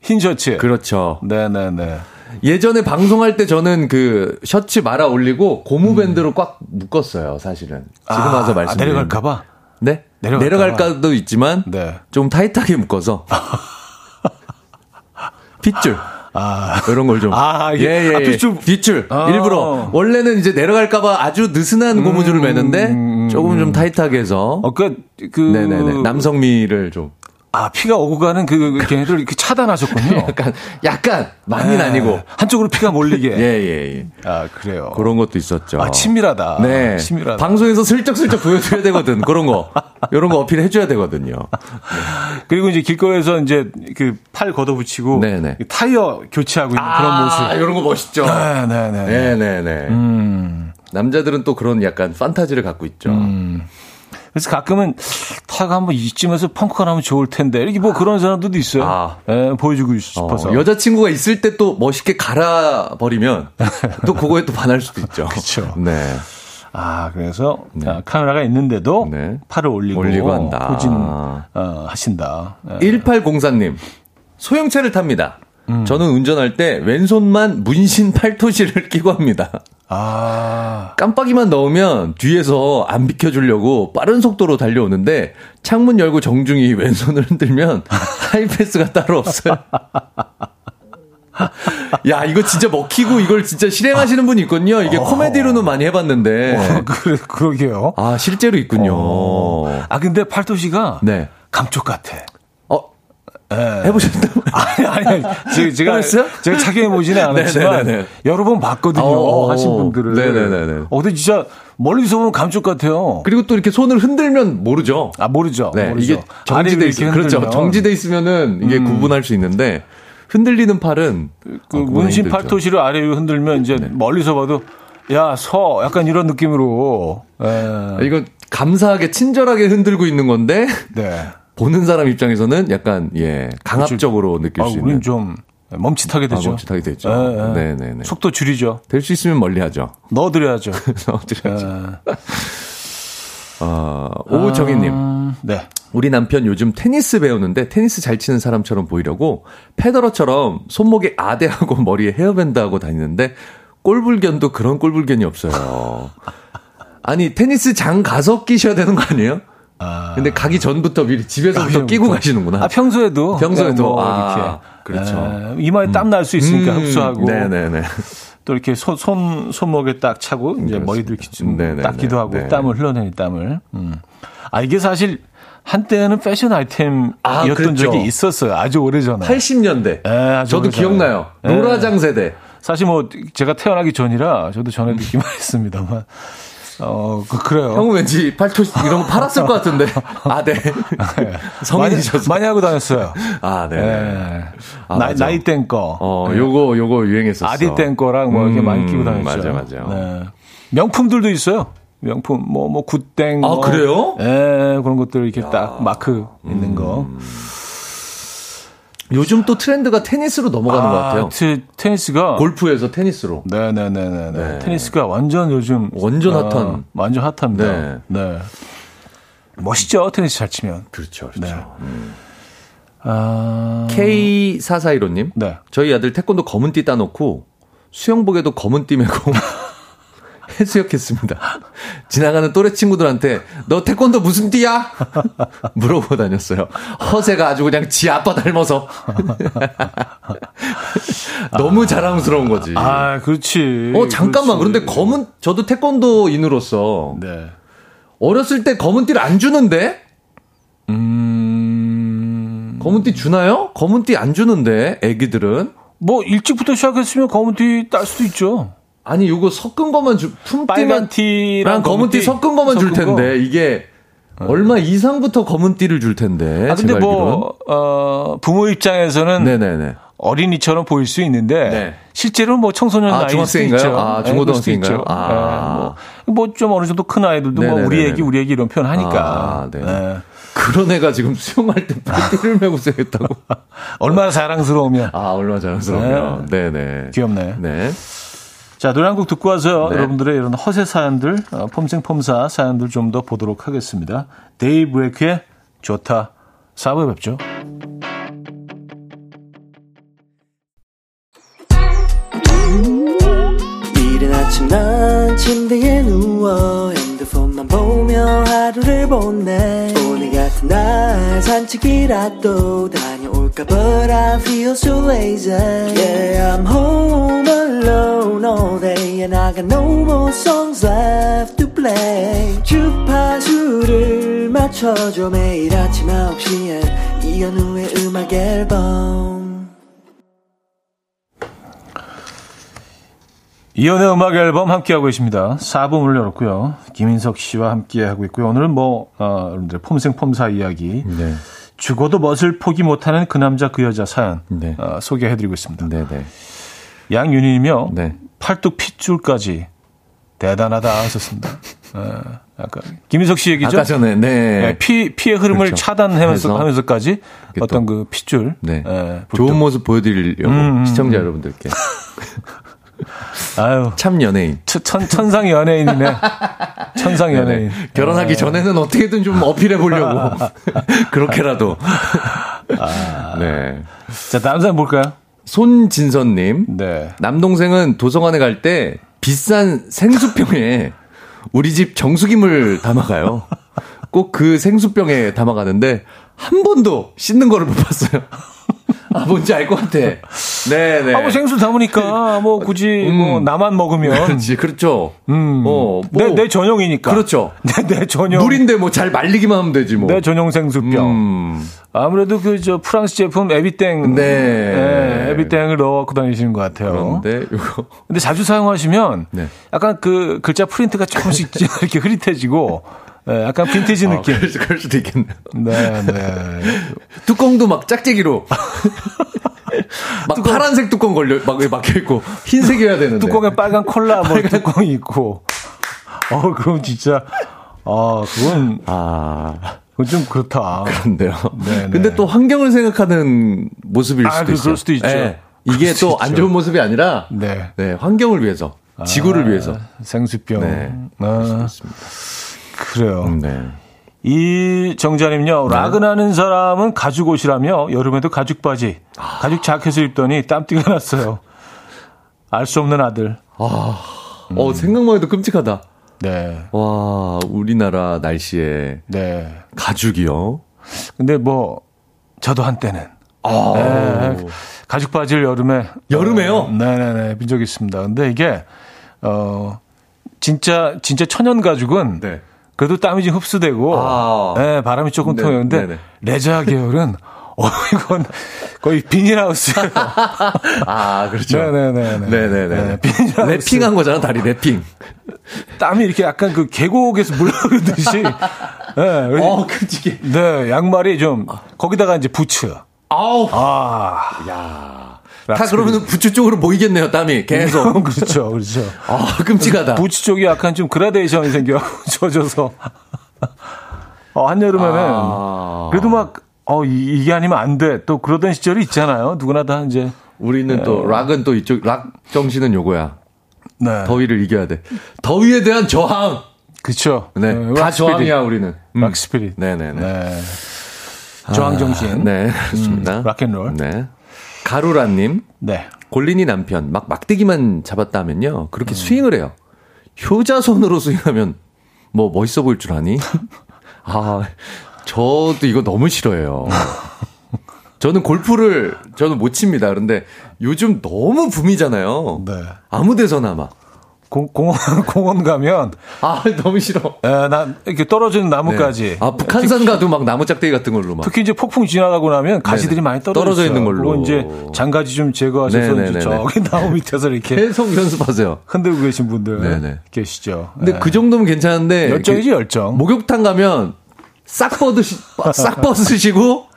흰 셔츠. 그렇죠. 네네네. 예전에 방송할 때 저는 그 셔츠 말아 올리고 고무 밴드로 음. 꽉 묶었어요, 사실은. 지금 아, 와서 말씀. 아, 내려갈까 봐? 네? 내려갈까 도 있지만 네. 좀 타이트하게 묶어서 핏줄. 아. 이런 걸 좀. 아, 예, 예. 예. 아, 빗줄. 빗줄. 아. 일부러. 원래는 이제 내려갈까봐 아주 느슨한 음, 고무줄을 매는데 음, 조금 좀 타이트하게 해서. 어, 그, 그. 네네네. 남성미를 좀. 아, 피가 오고 가는 그, 걔네들 이렇게 차단하셨군요. 약간, 약간, 많이는 네. 아니고. 한쪽으로 피가 몰리게. 예, 예, 예. 아, 그래요. 그런 것도 있었죠. 아, 친밀하다. 네. 친밀하다. 방송에서 슬쩍슬쩍 보여줘야 되거든. 그런 거. 이런 거 어필 해줘야 되거든요. 네. 그리고 이제 길거리에서 이제 그 팔 걷어붙이고. 네네. 타이어 교체하고 있는 아, 그런 모습. 이런 거 멋있죠. 네네네. 네네네. 음. 남자들은 또 그런 약간 판타지를 갖고 있죠. 음. 그래서 가끔은 타가 한번 이쯤에서 펑크가 나면 좋을 텐데 이렇게 뭐 그런 사람들도 있어요. 아. 예, 보여주고 싶어서. 어, 여자친구가 있을 때 또 멋있게 갈아 버리면 또 그거에 또 반할 수도 있죠. 그렇죠. 네. 아, 그래서 네. 아, 카메라가 있는데도 네. 팔을 올리고, 올리고 한다. 후진 어, 하신다. 네. 1804님. 소형차를 탑니다. 음. 저는 운전할 때 왼손만 문신 팔토시를 끼고 합니다. 아. 깜빡이만 넣으면 뒤에서 안 비켜주려고 빠른 속도로 달려오는데 창문 열고 정중히 왼손을 흔들면 하이패스가 따로 없어요. 야, 이거 진짜 먹히고 이걸 진짜 실행하시는 분이 있거든요. 이게 어. 코미디로는 많이 해봤는데. 어, 그, 그러게요. 아, 실제로 있군요. 어. 아, 근데 팔도시가 네. 감쪽 같아. 네. 해보셨다고? 아니, 아니, 아니. 제가, 했어요 제가 착용해보지는 않았지만, 네네네네. 여러 번 봤거든요. 어, 하신 분들을. 네네네. 어, 근데 진짜 멀리서 보면 감쪽 같아요. 그리고 또 이렇게 손을 흔들면 모르죠. 아, 모르죠. 네, 모르죠. 이게 정지돼 있어요. 그렇죠. 정지돼 있으면은 이게 음. 구분할 수 있는데, 흔들리는 팔은. 그 아, 문신 팔토시를 아래 로 흔들면 이제 네. 멀리서 봐도, 야, 서. 약간 이런 느낌으로. 에. 아, 이건 감사하게 친절하게 흔들고 있는 건데. 네. 보는 사람 입장에서는 약간 예 강압적으로 느낄 아, 수 있는. 좀 멈칫하게 되죠. 아, 멈칫하게 되죠. 네, 네, 네. 네. 속도 줄이죠. 될 수 있으면 멀리하죠. 넣어드려야죠. 넣어드려야죠. 네. 어, 오정희님. 아, 네. 우리 남편 요즘 테니스 배우는데 테니스 잘 치는 사람처럼 보이려고 페더러처럼 손목에 아대하고 머리에 헤어밴드 하고 다니는데 꼴불견도 그런 꼴불견이 없어요. 아니 테니스 장 가서 끼셔야 되는 거 아니에요? 아. 근데 가기 전부터 미리 집에서부터 끼고 가시는구나. 아, 평소에도. 평소에도. 뭐 아, 이렇게. 그렇죠. 에, 이마에 음. 땀날 수 있으니까 음. 흡수하고. 네네네. 또 이렇게 손, 손, 손목에 딱 차고, 이제 머리도 이렇게 좀 닦기도 하고, 네. 땀을 흘러내니 땀을. 음. 아, 이게 사실 한때는 패션 아이템이었던 아, 그렇죠. 적이 있었어요. 아주 오래전에. 80년대. 에, 저도 오래전에. 기억나요. 노라장 세대. 사실 뭐 제가 태어나기 전이라 저도 전해 듣기만 했습니다만. 어, 그, 그래요. 형은 왠지 팔토 이런 거 팔았을 것 같은데. 아, 네. 성인이셔서. 많이, 많이 하고 다녔어요. 아, 네. 네. 아, 나이, 나이땡 거. 어, 네. 요거, 요거 유행했었어. 아디땡 거랑 뭐 이렇게 음, 많이 끼고 다녔죠. 맞아, 맞아. 네. 명품들도 있어요. 명품, 뭐, 뭐, 구땡. 아, 뭐, 그래요? 예, 그런 것들 이렇게 야. 딱 마크 있는 거. 음. 요즘 또 트렌드가 테니스로 넘어가는 아, 것 같아요. 트, 테니스가 골프에서 테니스로. 네네네네. 네. 테니스가 완전 요즘 완전 아, 핫한. 완전 핫합니다. 네. 네. 멋있죠 테니스 잘 치면. 그렇죠, 그렇죠. 네. 음. 아... K4415님. 네. 저희 아들 태권도 검은 띠 따놓고 수영복에도 검은 띠 메고 해수욕했습니다. 지나가는 또래 친구들한테 너 태권도 무슨 띠야? 물어보고 다녔어요. 허세가 아주 그냥 지 아빠 닮아서. 너무 자랑스러운 거지. 아, 그렇지. 어, 잠깐만. 그렇지. 그런데 검은 저도 태권도인으로서 네. 어렸을 때 검은 띠를 안 주는데? 음. 검은 띠 주나요? 검은 띠 안 주는데 애기들은 뭐 일찍부터 시작했으면 검은 띠 딸 수도 있죠. 아니 이거 섞은 것만 주 품띠만 티랑 검은 띠 섞은 것만 줄 텐데 거. 이게 어. 얼마 이상부터 검은 띠를 줄 텐데. 아 근데 뭐 어, 부모 입장에서는 네네네. 어린이처럼 보일 수 있는데 네. 실제로는 뭐 청소년 아, 나이일 수 있죠. 아, 중고등학생인가요? 아. 네, 뭐좀 뭐 어느 정도 큰 아이들도 네네네네. 뭐 우리 애기 우리 애기 이런 표현 하니까. 아, 네. 네. 그런 애가 지금 수영할 때 띠를 메고 수영했다고. 얼마나 자랑스러우면. 아, 얼마나 자랑스러우면. 네, 네. 귀엽네. 네. 자, 노래 한 곡 듣고 와서 네. 여러분들의 이런 허세 사연들, 어, 폼생폼사 사연들 좀 더 보도록 하겠습니다. 데이브레이크의 좋다. 4부에 뵙죠. 이른 아침 난 침대에 누워 핸드폰만 보며 하루를 보내 오늘 같은 날 산책이라도 다 볼까 But I feel so lazy Yeah I'm home alone all day And I got no more songs left to play 주파수를 맞춰줘 매일 아침 9시에 이현우의 음악 앨범 이연의 음악 앨범 함께하고 계십니다. 4부 문을 열었고요. 김인석 씨와 함께하고 있고요. 오늘은 뭐, 어, 여러분들 폼생폼사 이야기. 네. 죽어도 멋을 포기 못하는 그 남자 그 여자 사연 네. 어, 소개해드리고 있습니다. 네네. 네. 양윤희님이요. 네. 팔뚝 핏줄까지 대단하다 하셨습니다. 어, 아까 김인석 씨 얘기죠. 아까 전에 네. 네 피 피의 흐름을 그렇죠. 차단하면서 하면서까지 어떤 그 핏줄. 네. 네 좋은 모습 보여드리려고 음, 음, 시청자 음. 여러분들께. 아유. 참 연예인. 천, 천상 연예인이네. 천상 연예인. 네네. 결혼하기 아. 전에는 어떻게든 좀 어필해 보려고. 그렇게라도. 아. 네. 자, 다음 사람 볼까요? 손진선님. 네. 남동생은 도서관에 갈 때 비싼 생수병에 우리 집 정수기물 담아가요. 꼭 그 생수병에 담아가는데 한 번도 씻는 거를 못 봤어요. 아, 뭔지 알 것 같아. 네, 네. 아, 뭐 생수 담으니까 뭐 굳이 음. 뭐 나만 먹으면. 그렇지, 그렇죠. 음. 어, 뭐. 내, 내 전용이니까. 그렇죠. 내, 내 전용. 물인데 뭐 잘 말리기만 하면 되지 뭐. 내 전용 생수병. 음. 아무래도 그 저 프랑스 제품 에비땡. 네. 네. 에비땡을 넣어 갖고 다니시는 것 같아요. 그런데 이거. 근데 자주 사용하시면 네. 약간 그 글자 프린트가 조금씩 이렇게 흐릿해지고 네, 약간 빈티지 아, 느낌. 그럴, 그럴 수도 있겠네요. 네, 네. 뚜껑도 막 짝짝이로. 막 뚜껑, 파란색 뚜껑 걸려, 막 막혀있고, 흰색이어야 되는데. 뚜껑에 빨간 콜라 뭐 뚜껑이 있고. 어, 그럼 진짜, 아, 그건. 아. 그건 좀 그렇다. 그런데요. 네, 네. 근데 또 환경을 생각하는 모습일 아, 수도 그, 있어요. 그럴 수도 있죠. 네. 이게 또 안 좋은 모습이 아니라, 네. 네, 환경을 위해서, 지구를 아, 위해서. 생수병. 네. 아. 있습니다. 그래요. 음, 네. 이 정자님요, 네. 라그나는 사람은 가죽 옷이라며 여름에도 가죽 바지, 아. 가죽 자켓을 입더니 땀띠가 났어요. 알 수 없는 아들. 아, 음. 어, 생각만 해도 끔찍하다. 네. 와, 우리나라 날씨에. 네. 가죽이요? 근데 뭐, 저도 한때는. 아. 네, 가죽 바지를 여름에. 여름에요? 어, 네네네. 빈 적이 있습니다. 근데 이게, 어, 진짜 진짜 천연 가죽은 네. 그래도 땀이 좀 흡수되고 아. 네, 바람이 조금 네, 통해요. 근데 네, 레자 계열은 어 이건 거의 비닐하우스예요. 아 그렇죠. 네네네. 네 네네. 네, 비닐하우스. 랩핑한 거잖아 다리 랩핑. 땀이 이렇게 약간 그 계곡에서 물러오듯이. 네. 어 끔찍해. 네 양말이 좀 거기다가 이제 부츠. 아우. 아. 야. 다 그러면 부츠 쪽으로 보이겠네요, 땀이. 계속. 그렇죠, 그렇죠. 아, 끔찍하다. 부츠 쪽이 약간 좀 그라데이션이 생겨 젖어서. 어, 한여름에는 아... 그래도 막 어, 이, 게 아니면 안 돼. 또 그러던 시절이 있잖아요. 누구나 다 이제. 우리는 네. 또 락은 또 이쪽 락 정신은 요거야. 네. 더위를 이겨야 돼. 더위에 대한 저항. 그쵸. 네. 네. 다 저항이야, 우리는. 음. rock spirit. 네네네. 네. 저항 정신. 아, 네, 그렇습니다. 음, rock and roll. 네. 가루라님. 네. 골린이 남편, 막 막대기만 잡았다면요. 그렇게 음. 스윙을 해요. 효자손으로 스윙하면 뭐 멋있어 보일 줄 아니? 아, 저도 이거 너무 싫어해요. 저는 골프를 저는 못 칩니다. 그런데 요즘 너무 붐이잖아요. 네. 아무 데서나 막. 공, 공원, 공원 가면. 아, 너무 싫어. 에, 난, 이렇게 떨어지는 나무까지. 네. 아, 북한산 가도 막 나무 짝대기 같은 걸로 막. 특히 이제 폭풍 지나가고 나면 가지들이 네네. 많이 떨어져, 떨어져 있는 걸로. 그거 이제 장가지 좀 제거하셔서 이제 저기 나무 밑에서 이렇게. 계속 연습하세요. 흔들고 계신 분들. 네네. 계시죠. 근데 네. 그 정도면 괜찮은데. 열정이지, 열정. 목욕탕 가면 싹 뻗으시, 싹 벗으시고.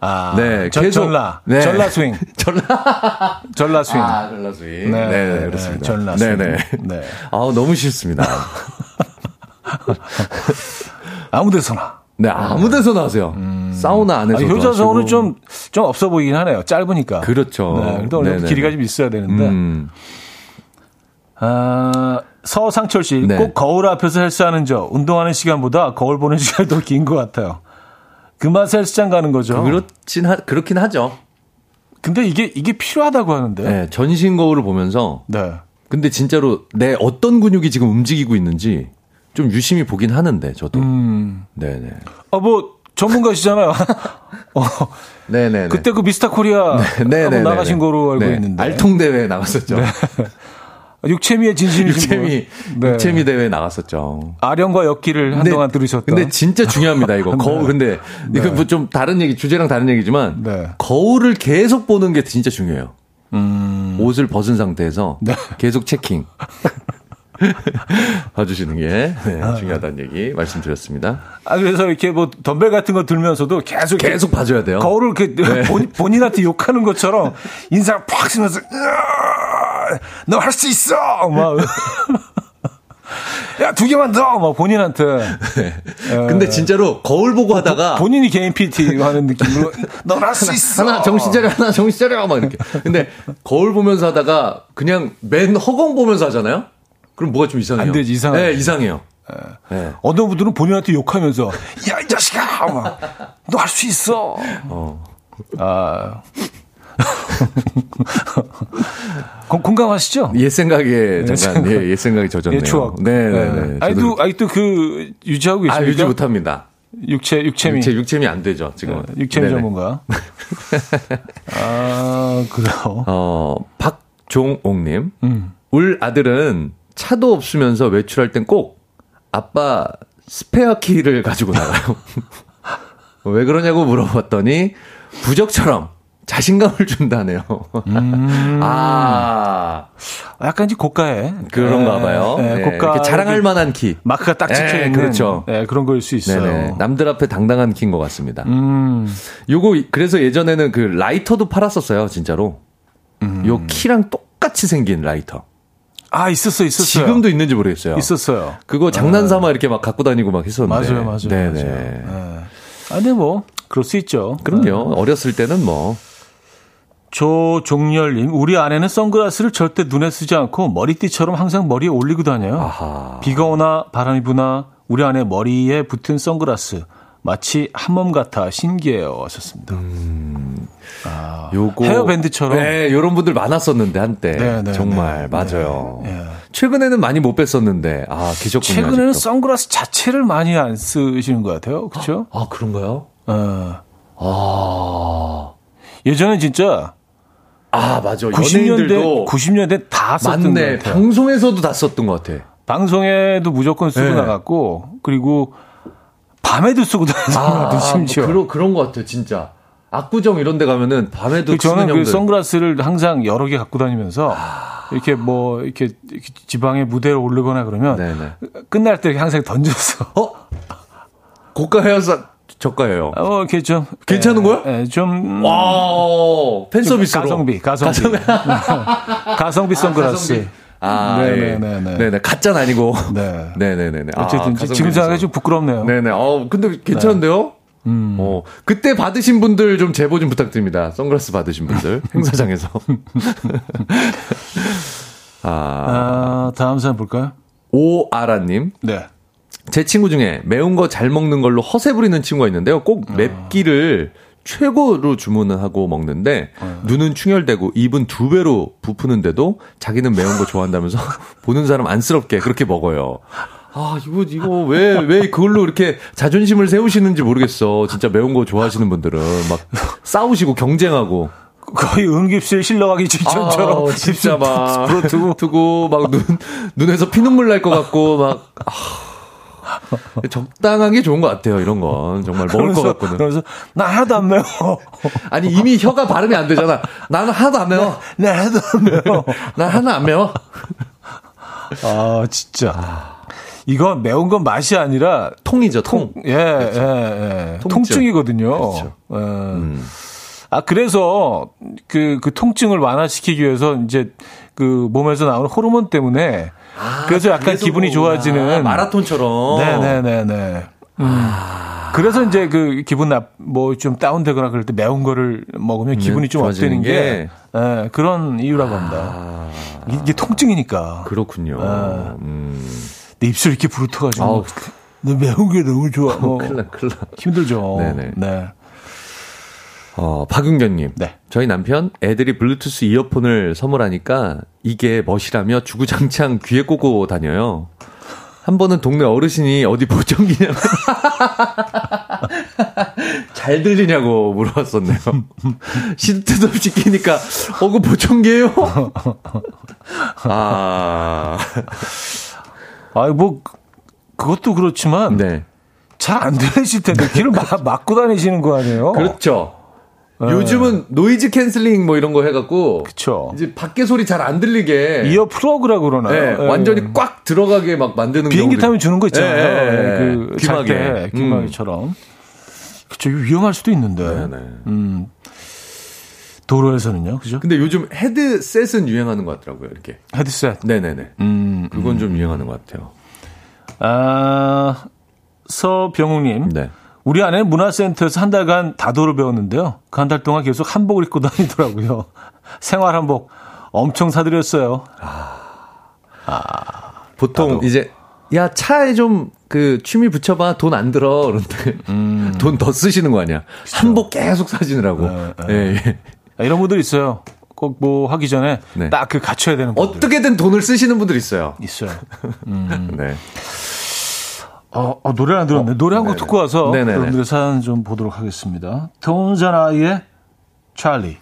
아, 네, 전, 계속, 전라. 네. 전라 스윙. 전라. 전라 스윙. 아, 전라 스윙. 네, 네, 네 그렇습니다. 전라 스윙. 네네. 네. 아 너무 싫습니다. 아무 데서나. 네, 아무 데서나 하세요. 음. 사우나 안에서. 아, 효자성은 좀, 좀 없어 보이긴 하네요. 짧으니까. 그렇죠. 네, 그래도 어느 길이가 좀 있어야 되는데. 음. 아, 서상철 씨, 네. 꼭 거울 앞에서 헬스하는 저, 운동하는 시간보다 거울 보는 시간이 더 긴 것 같아요. 그 맛에 헬스장 가는 거죠. 그렇진 하, 그렇긴 하죠. 근데 이게, 이게 필요하다고 하는데. 네, 전신 거울을 보면서. 네. 근데 진짜로 내 어떤 근육이 지금 움직이고 있는지 좀 유심히 보긴 하는데, 저도. 음. 네네. 아, 뭐, 전문가시잖아요. 어. 네네. 그때 그 미스터 코리아 네, 네, 나가신 거로 알고 네. 있는데. 알통 대회 나갔었죠. 네. 육체미의 진심이신 육체미 네. 육체미 대회 나갔었죠. 아령과 엮기를 한동안 들으셨다. 근데 진짜 중요합니다 이거. 네. 거울 근데 네. 이거 뭐 좀 다른 얘기 주제랑 다른 얘기지만 네. 거울을 계속 보는 게 진짜 중요해요. 음... 옷을 벗은 상태에서 네. 계속 체킹. 봐주시는 게 네, 아, 중요하다는 얘기 말씀드렸습니다. 아 그래서 이렇게 뭐 덤벨 같은 거 들면서도 계속 계속 봐줘야 돼요. 거울을 이렇게 네. 본, 본인한테 욕하는 것처럼 인상 팍 쓰면서 너 할 수 있어! 막. 야, 두 개만 더! 막 본인한테. 네. 근데 진짜로 거울 보고 하다가. 본인이 개인 PT 하는 느낌으로. 넌 할 수 있어! 하나 정신 차려, 하나 정신 차려! 막 이렇게. 근데 거울 보면서 하다가 그냥 맨 허공 보면서 하잖아요? 그럼 뭐가 좀 이상해요. 안 되지, 이상해. 네, 이상해요. 네. 어떤 분들은 본인한테 욕하면서, 야, 이 자식아! 막, 너 할 수 있어! 어. 아. 공감하시죠? 옛 생각에 잠깐 예, 옛 생각이 젖었네요. 옛 추억. 네, 네, 네. 아직도 아직도 그 유지하고 계십니까? 아, 유지 못 합니다. 육체 육체미. 육체 육체미 안 되죠, 지금. 네, 육체미 전문가. 아, 그래요. 어, 박종옥 님. 음. 울 아들은 차도 없으면서 외출할 땐 꼭 아빠 스페어 키를 가지고 나가요. 왜 그러냐고 물어봤더니 부적처럼 자신감을 준다네요. 음. 아. 약간 이제 고가에. 그런가 봐요. 네, 네, 고가. 자랑할 만한 키. 마크가 딱 찍혀 있는. 네, 그렇죠. 네, 그런 거일 수 있어요. 네네. 남들 앞에 당당한 키인 것 같습니다. 음. 요거, 그래서 예전에는 그 라이터도 팔았었어요, 진짜로. 음. 요 키랑 똑같이 생긴 라이터. 아, 있었어, 있었어요. 지금도 있는지 모르겠어요. 있었어요. 그거 장난 삼아 네. 이렇게 막 갖고 다니고 막 했었는데. 맞아요, 맞아요. 네네. 맞아요. 네. 아, 근데 뭐, 그럴 수 있죠. 그럼요. 네. 어렸을 때는 뭐. 조종열님, 우리 아내는 선글라스를 절대 눈에 쓰지 않고 머리띠처럼 항상 머리에 올리고 다녀요. 아하. 비가 오나 바람이 부나 우리 아내 머리에 붙은 선글라스 마치 한 몸 같아 신기해요. 하셨습니다. 음. 아, 요거 헤어밴드처럼 네, 요런 분들 많았었는데 한때 네, 네, 정말 네, 맞아요. 네. 최근에는 많이 못 뺐었는데 아 계셨군요. 최근에는 아직도. 선글라스 자체를 많이 안 쓰시는 것 같아요. 그렇죠? 아, 그런가요? 어. 아. 예전에 진짜 아, 맞아. 90년대 90년대 다 썼던 맞네. 것 같아요. 방송에서도 다 썼던 것 같아. 방송에도 무조건 쓰고 네. 나갔고 그리고 밤에도 쓰고 다녔던 아, 것 같아요. 심지어. 뭐 그런 그런 것 같아요, 진짜. 압구정 이런 데 가면은 밤에도 그 저는 그 선글라스를 항상 여러 개 갖고 다니면서 아... 이렇게 뭐 이렇게, 지방에 무대에 오르거나 그러면 네네. 끝날 때 항상 던졌어. 어? 고가 헤어사 저가예요. 어, 이렇게 좀 괜찮은 거야? 예, 좀 와, 팬 서비스로 가성비, 가성비. 가성비 선글라스. 아, 네네네. 네, 네. 네, 가짜는 아니고. 네. 네네네. 어쨌든 아, 지금 생각해 좀 부끄럽네요. 네네. 어, 근데 괜찮은데요? 음. 어, 그때 받으신 분들 좀 제보 좀 부탁드립니다. 선글라스 받으신 분들 행사장에서. 아, 아, 다음 사연 볼까요? 오아라님. 네. 제 친구 중에 매운 거 잘 먹는 걸로 허세 부리는 친구가 있는데요. 꼭 아. 맵기를 아. 최고로 주문을 하고 먹는데 어. 눈은 충혈되고 입은 두 배로 부푸는데도 자기는 매운 거 좋아한다면서 보는 사람 안쓰럽게 그렇게 먹어요. 아, 이거, 이거, 왜, 왜 그걸로 이렇게 자존심을 세우시는지 모르겠어. 진짜 매운 거 좋아하시는 분들은. 막 싸우시고 경쟁하고. 거의 응급실 실러가기 직전처럼. 아, 진짜 막. 두고, 두고, 막 눈, 눈에서 피눈물 날 것 같고, 막. 아. 적당한 게 좋은 것 같아요. 이런 건 정말 먹을 그러면서, 것 같거든. 그래서 나 하나도 안 매워. 아니 이미 혀가 발음이 안 되잖아. 나는 하나도 안 매워. 나, 나 하나도 안 매워. 나 하나 안 매워. 아 진짜. 이건 매운 건 맛이 아니라 통이죠. 통. 통. 예, 그렇죠. 예, 예. 통증 이거든요. 그렇죠. 예. 음. 아 그래서 그그 그 통증을 완화시키기 위해서 이제 그 몸에서 나오는 호르몬 때문에 아, 그래서 약간 그래서 기분이 좋아지는 마라톤처럼. 네네네네. 음. 아. 그래서 이제 그 기분 나 뭐 좀 다운되거나 그럴 때 매운 거를 먹으면 기분이 좀 업되는 게, 게 네, 그런 이유라고 합니다. 아. 이게 통증이니까. 그렇군요. 네. 음. 내 입술 이렇게 부르터가지고 너 매운 게 너무 좋아. 뭐 큰일 나, 큰일 나. 힘들죠. 네네. 네. 어, 박은경님. 네. 저희 남편 애들이 블루투스 이어폰을 선물하니까 이게 멋이라며 주구장창 귀에 꽂고 다녀요. 한 번은 동네 어르신이 어디 보청기냐고. 잘 들리냐고 물어봤었네요. 때도 없이 끼니까, 어, 그 보청기예요 아. 아, 뭐, 그것도 그렇지만. 네. 잘안 들리실 텐데, 귀를 막, 막고 다니시는 거 아니에요? 그렇죠. 네. 요즘은 noise cancelling 뭐 이런 거 해갖고. 그쵸. 이제 밖에 소리 잘 안 들리게. ear plug라고 그러나요? 네, 네. 완전히 꽉 들어가게 막 만드는 비행기 타면 주는 거 있잖아요. 네, 네, 그 귀마개. 귀마개처럼. 음. 그쵸. 위험할 수도 있는데. 네네. 음. 도로에서는요, 그죠? 근데 요즘 헤드셋은 유행하는 것 같더라고요, 이렇게. 헤드셋? 네네네. 음, 그건 음. 좀 유행하는 것 같아요. 아, 서병욱님. 네. 우리 아내는 문화센터에서 한 달간 다도를 배웠는데요. 그 한 달 동안 계속 한복을 입고 다니더라고요. 생활 한복 엄청 사드렸어요. 아, 아 보통 다도. 이제 야 차에 좀 그 취미 붙여봐 돈 안 들어 그런데 음. 돈더 쓰시는 거 아니야? 그쵸. 한복 계속 사시느라고. 네, 네. 예, 예. 아, 이런 분들 있어요. 꼭 뭐 하기 전에 네. 딱그 갖춰야 되는 분들. 어떻게든 돈을 쓰시는 분들 있어요. 있어요. 음. 네. 어, 어, 노래 안 들었네. 어, 노래 한 곡 듣고 와서 네네네. 여러분들의 사연 좀 보도록 하겠습니다. 돈자나이의 찰리.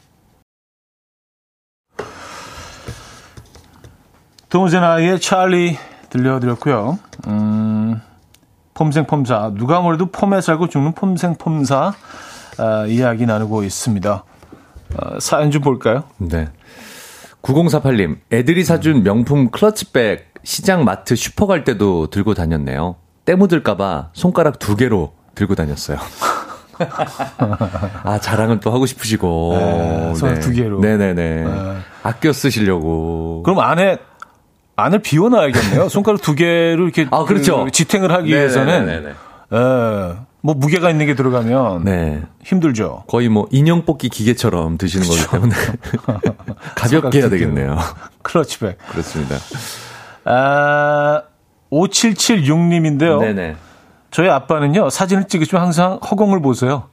돈자나이의 찰리 들려드렸고요. 음, 폼생폼사. 누가 뭐래도 폼에 살고 죽는 폼생폼사 아, 이야기 나누고 있습니다. 아, 사연 좀 볼까요? 네. 9048님, 애들이 사준 명품 클러치백 시장 마트 슈퍼 갈 때도 들고 다녔네요. 때 묻을까봐 손가락 두 개로 들고 다녔어요. 아, 자랑을 또 하고 싶으시고. 네, 손 네. 두 개로. 네네네. 네. 아껴 쓰시려고. 그럼 안에, 안을 비워놔야겠네요. 손가락 두 개로 이렇게. 아, 그렇죠. 그 지탱을 하기 네네네네. 위해서는. 예. 뭐 무게가 있는 게 들어가면 네. 힘들죠. 거의 뭐 인형 뽑기 기계처럼 드시는 그렇죠. 거기 때문에 가볍게 해야 되겠네요. 클러치백. 그렇습니다. 아, 5776님인데요. 네네. 저희 아빠는요, 사진을 찍으시면 항상 허공을 보세요.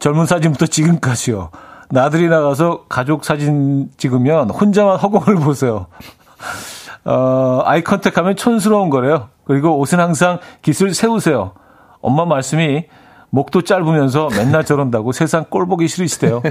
젊은 사진부터 지금까지요. 나들이 나가서 가족 사진 찍으면 혼자만 허공을 보세요. 어, 아이 컨택 하면 촌스러운 거래요. 그리고 옷은 항상 깃을 세우세요. 엄마 말씀이 목도 짧으면서 맨날 저런다고 세상 꼴 보기 싫으시대요.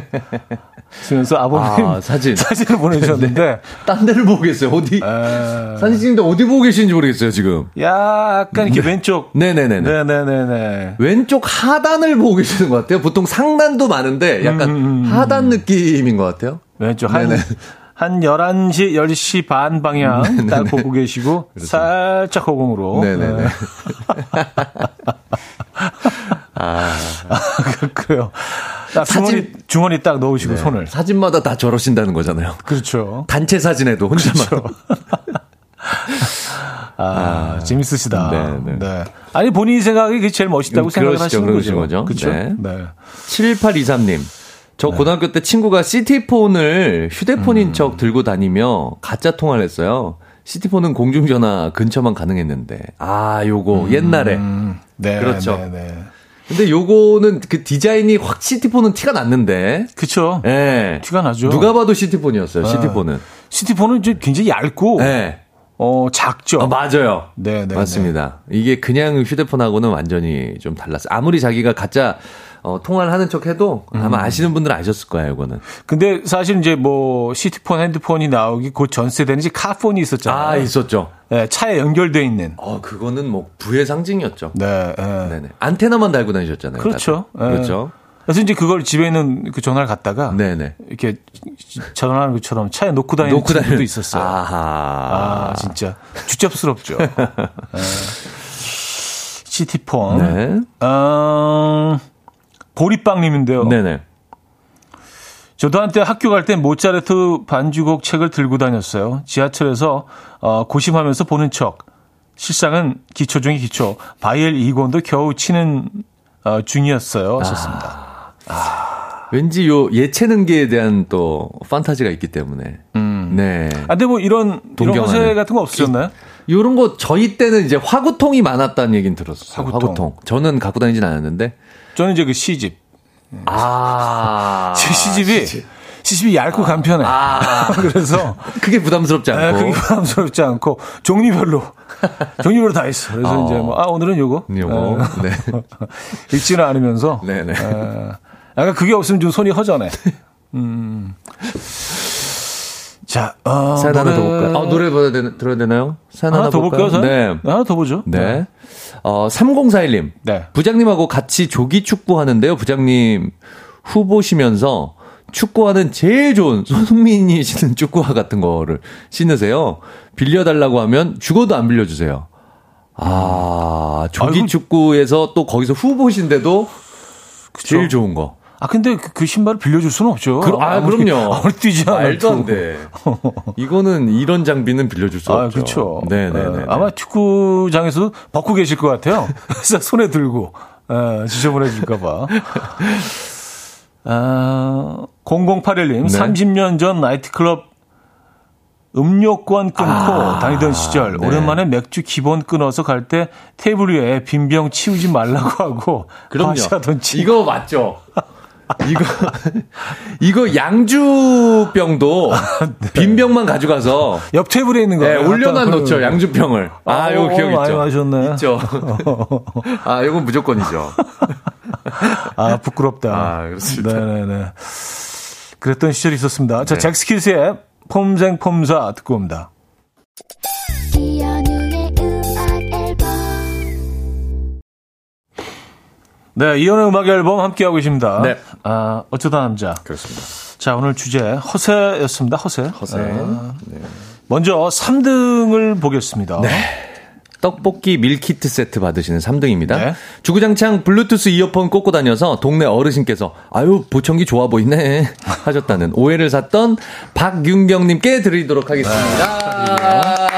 그러면서 아버님 아, 사진 사진을 보내주셨는데 네. 딴 데를 보고 계세요. 어디 에... 사진 찍는데 어디 보고 계시는지 모르겠어요 지금. 약간 이렇게 네. 왼쪽. 네네네. 네네네네. 왼쪽 하단을 보고 계시는 것 같아요. 보통 상단도 많은데 약간 음, 음, 음. 하단 느낌인 것 같아요. 왼쪽 한. 네네. 한 11시, 10시 반 방향 네네네. 딱 보고 계시고, 그렇죠. 살짝 허공으로. 네네네. 네. 아. 그래요. 딱 주머니, 사진, 주머니 딱 넣으시고 네. 손을. 사진마다 다 저러신다는 거잖아요. 그렇죠. 단체 사진에도 혼자만. 그렇죠. 아, 아, 재밌으시다. 네, 네. 네. 아니, 본인이 생각이 그게 제일 멋있다고 생각을 하시는 거죠. 거죠. 그렇죠. 네. 네. 7823님. 저 네. 고등학교 때 친구가 시티폰을 휴대폰인 음. 척 들고 다니며 가짜 통화를 했어요. 시티폰은 공중전화 근처만 가능했는데. 아, 요거 음. 옛날에. 네. 그렇죠. 네, 네. 근데 요거는 그 디자인이 확 시티폰은 티가 났는데. 그쵸. 예. 네. 티가 나죠. 누가 봐도 시티폰이었어요, 아. 시티폰은. 시티폰은 좀 굉장히 얇고. 네. 어, 작죠. 아, 맞아요. 네, 네. 맞습니다. 네. 이게 그냥 휴대폰하고는 완전히 좀 달랐어요. 아무리 자기가 가짜 어, 통화를 하는 척 해도 아마 음. 아시는 분들은 아셨을 거예요, 이거는. 근데 사실 이제 뭐 시티폰, 핸드폰이 나오기 곧 전세되는 지 카폰이 있었잖아요. 아, 있었죠. 네, 차에 연결돼 있는. 어, 그거는 뭐 부의 상징이었죠. 네, 네. 네 네. 안테나만 달고 다니셨잖아요. 그렇죠. 네. 그렇죠. 그래서 이제 그걸 집에 있는 그 전화를 갖다가 네네. 이렇게 전화하는 것처럼 차에 놓고 다니는 놓고 친구도 있었어요. 아하. 아, 진짜 주접스럽죠. 네. 시티폰. 네. 어, 보리빵님인데요. 네네. 저도 한때 학교 갈 때 모차르트 반주곡 책을 들고 다녔어요. 지하철에서 어, 고심하면서 보는 척. 실상은 기초 중의 기초. 바이엘 2권도 겨우 치는 어, 중이었어요. 하셨습니다. 아, 아. 왠지 요 예체능계에 대한 또 판타지가 있기 때문에. 음. 네. 아, 근데 뭐 이런 이런 허세 같은 거 없으셨나요? 요런 거 저희 때는 이제 화구통이 많았다는 얘기는 들었어요. 화구통. 화구통. 저는 갖고 다니진 않았는데 저는 이제 그 시집. 아. 시집이 시집이 얇고 간편해. 아. 그래서 그게 부담스럽지 않고. 네, 그게 부담스럽지 않고 종류별로 종류별로 다 있어. 그래서 어. 이제 뭐 아 오늘은 요거. 요거. 네. 읽지는 않으면서. 네네. 네. 약간 그게 없으면 좀 손이 허전해. 음. 자, 어, 사연 노래... 하나 더 볼까요? 아, 노래 들어야, 되나, 들어야 되나요? 사연 하나, 하나 더 볼까요? 볼까요 네. 하나 더 보죠. 네. 네. 어, 3041님. 네. 부장님하고 같이 조기 축구 하는데요. 부장님 후보시면서 축구화는 제일 좋은 손흥민이 신는 축구화 같은 거를 신으세요. 빌려달라고 하면 죽어도 안 빌려주세요. 아, 조기 아이고. 축구에서 또 거기서 후보신데도 그쵸? 제일 좋은 거. 아 근데 그, 그 신발을 빌려줄 수는 없죠. 그, 아 아무리, 그럼요. 아무리 뛰지 않아도. 말도 안 돼. 이거는 이런 장비는 빌려줄 수 아, 없죠. 그렇죠. 네네. 네, 아마 축구장에서도 벗고 계실 것 같아요. 그래서 손에 들고 에, 지저분해질까봐. 아, 0081님, 네. 30년 전 나이트클럽 음료권 끊고 아, 다니던 시절 네. 오랜만에 맥주 기본 끊어서 갈 때 테이블 위에 빈병 치우지 말라고 하고 그럼요. 하던 이거 맞죠? 이거 이거 양주병도 네. 빈 병만 가져가서 옆 테이블에 있는 거 네, 올려놔 놓죠 양주병을. 아, 아 이거 기억 있죠? 마셨네. 있죠. 아 이건 무조건이죠. 아 부끄럽다. 아 그렇습니다. 네네네. 그랬던 시절이 있었습니다. 자 네. 잭스키스의 폼생 폼사 듣고 옵니다. 네, 이연의 음악 앨범 함께하고 계십니다. 네. 아, 어쩌다 남자. 그렇습니다. 자, 오늘 주제 허세였습니다. 허세. 허세. 아, 네. 먼저 3등을 보겠습니다. 네. 떡볶이 밀키트 세트 받으시는 3등입니다. 네. 주구장창 블루투스 이어폰 꽂고 다녀서 동네 어르신께서 아유 보청기 좋아 보이네 하셨다는 오해를 샀던 박윤경님께 드리도록 하겠습니다. 네.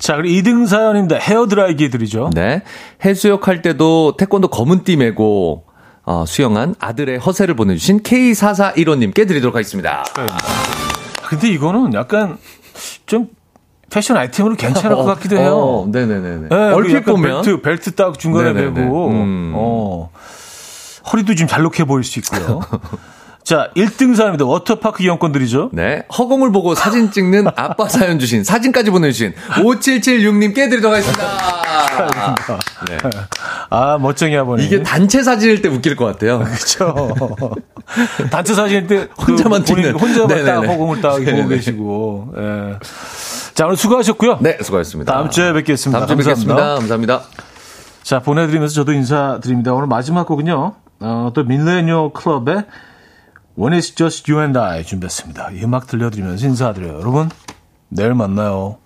자, 그리고 2등 사연입니다. 헤어드라이기 드리죠. 네. 해수욕 할 때도 태권도 검은띠 메고 어, 수영한 아들의 허세를 보내주신 K4415님께 드리도록 하겠습니다. 근데 이거는 약간 좀 패션 아이템으로 괜찮을 것 같기도 해요. 어, 네네네. 네, 얼핏 보면 벨트, 벨트 딱 중간에 네네네. 매고 음. 어, 허리도 좀 잘록해 보일 수 있고요. 자, 1등 사연입니다. 워터파크 이용권 드리죠. 네. 허공을 보고 사진 찍는 아빠 사연 주신, 사진까지 보내주신 5776님께 드리도록 하겠습니다. 네. 아, 멋쟁이 아버님. 이게 단체 사진일 때 웃길 것 같아요. 그렇죠. 단체 사진일 때 혼자만 그 찍는. 혼자만 딱 허공을 딱 보고 계시고. 예. 자, 오늘 수고하셨고요. 네, 수고하셨습니다. 다음 주에 뵙겠습니다. 다음 주에 뵙겠습니다. 감사합니다. 자, 보내드리면서 저도 인사드립니다. 오늘 마지막 곡은요. 어, 또 밀레니어 클럽의 When It's Just You and I 준비했습니다. 이 음악 들려드리면서 인사드려요. 여러분, 내일 만나요.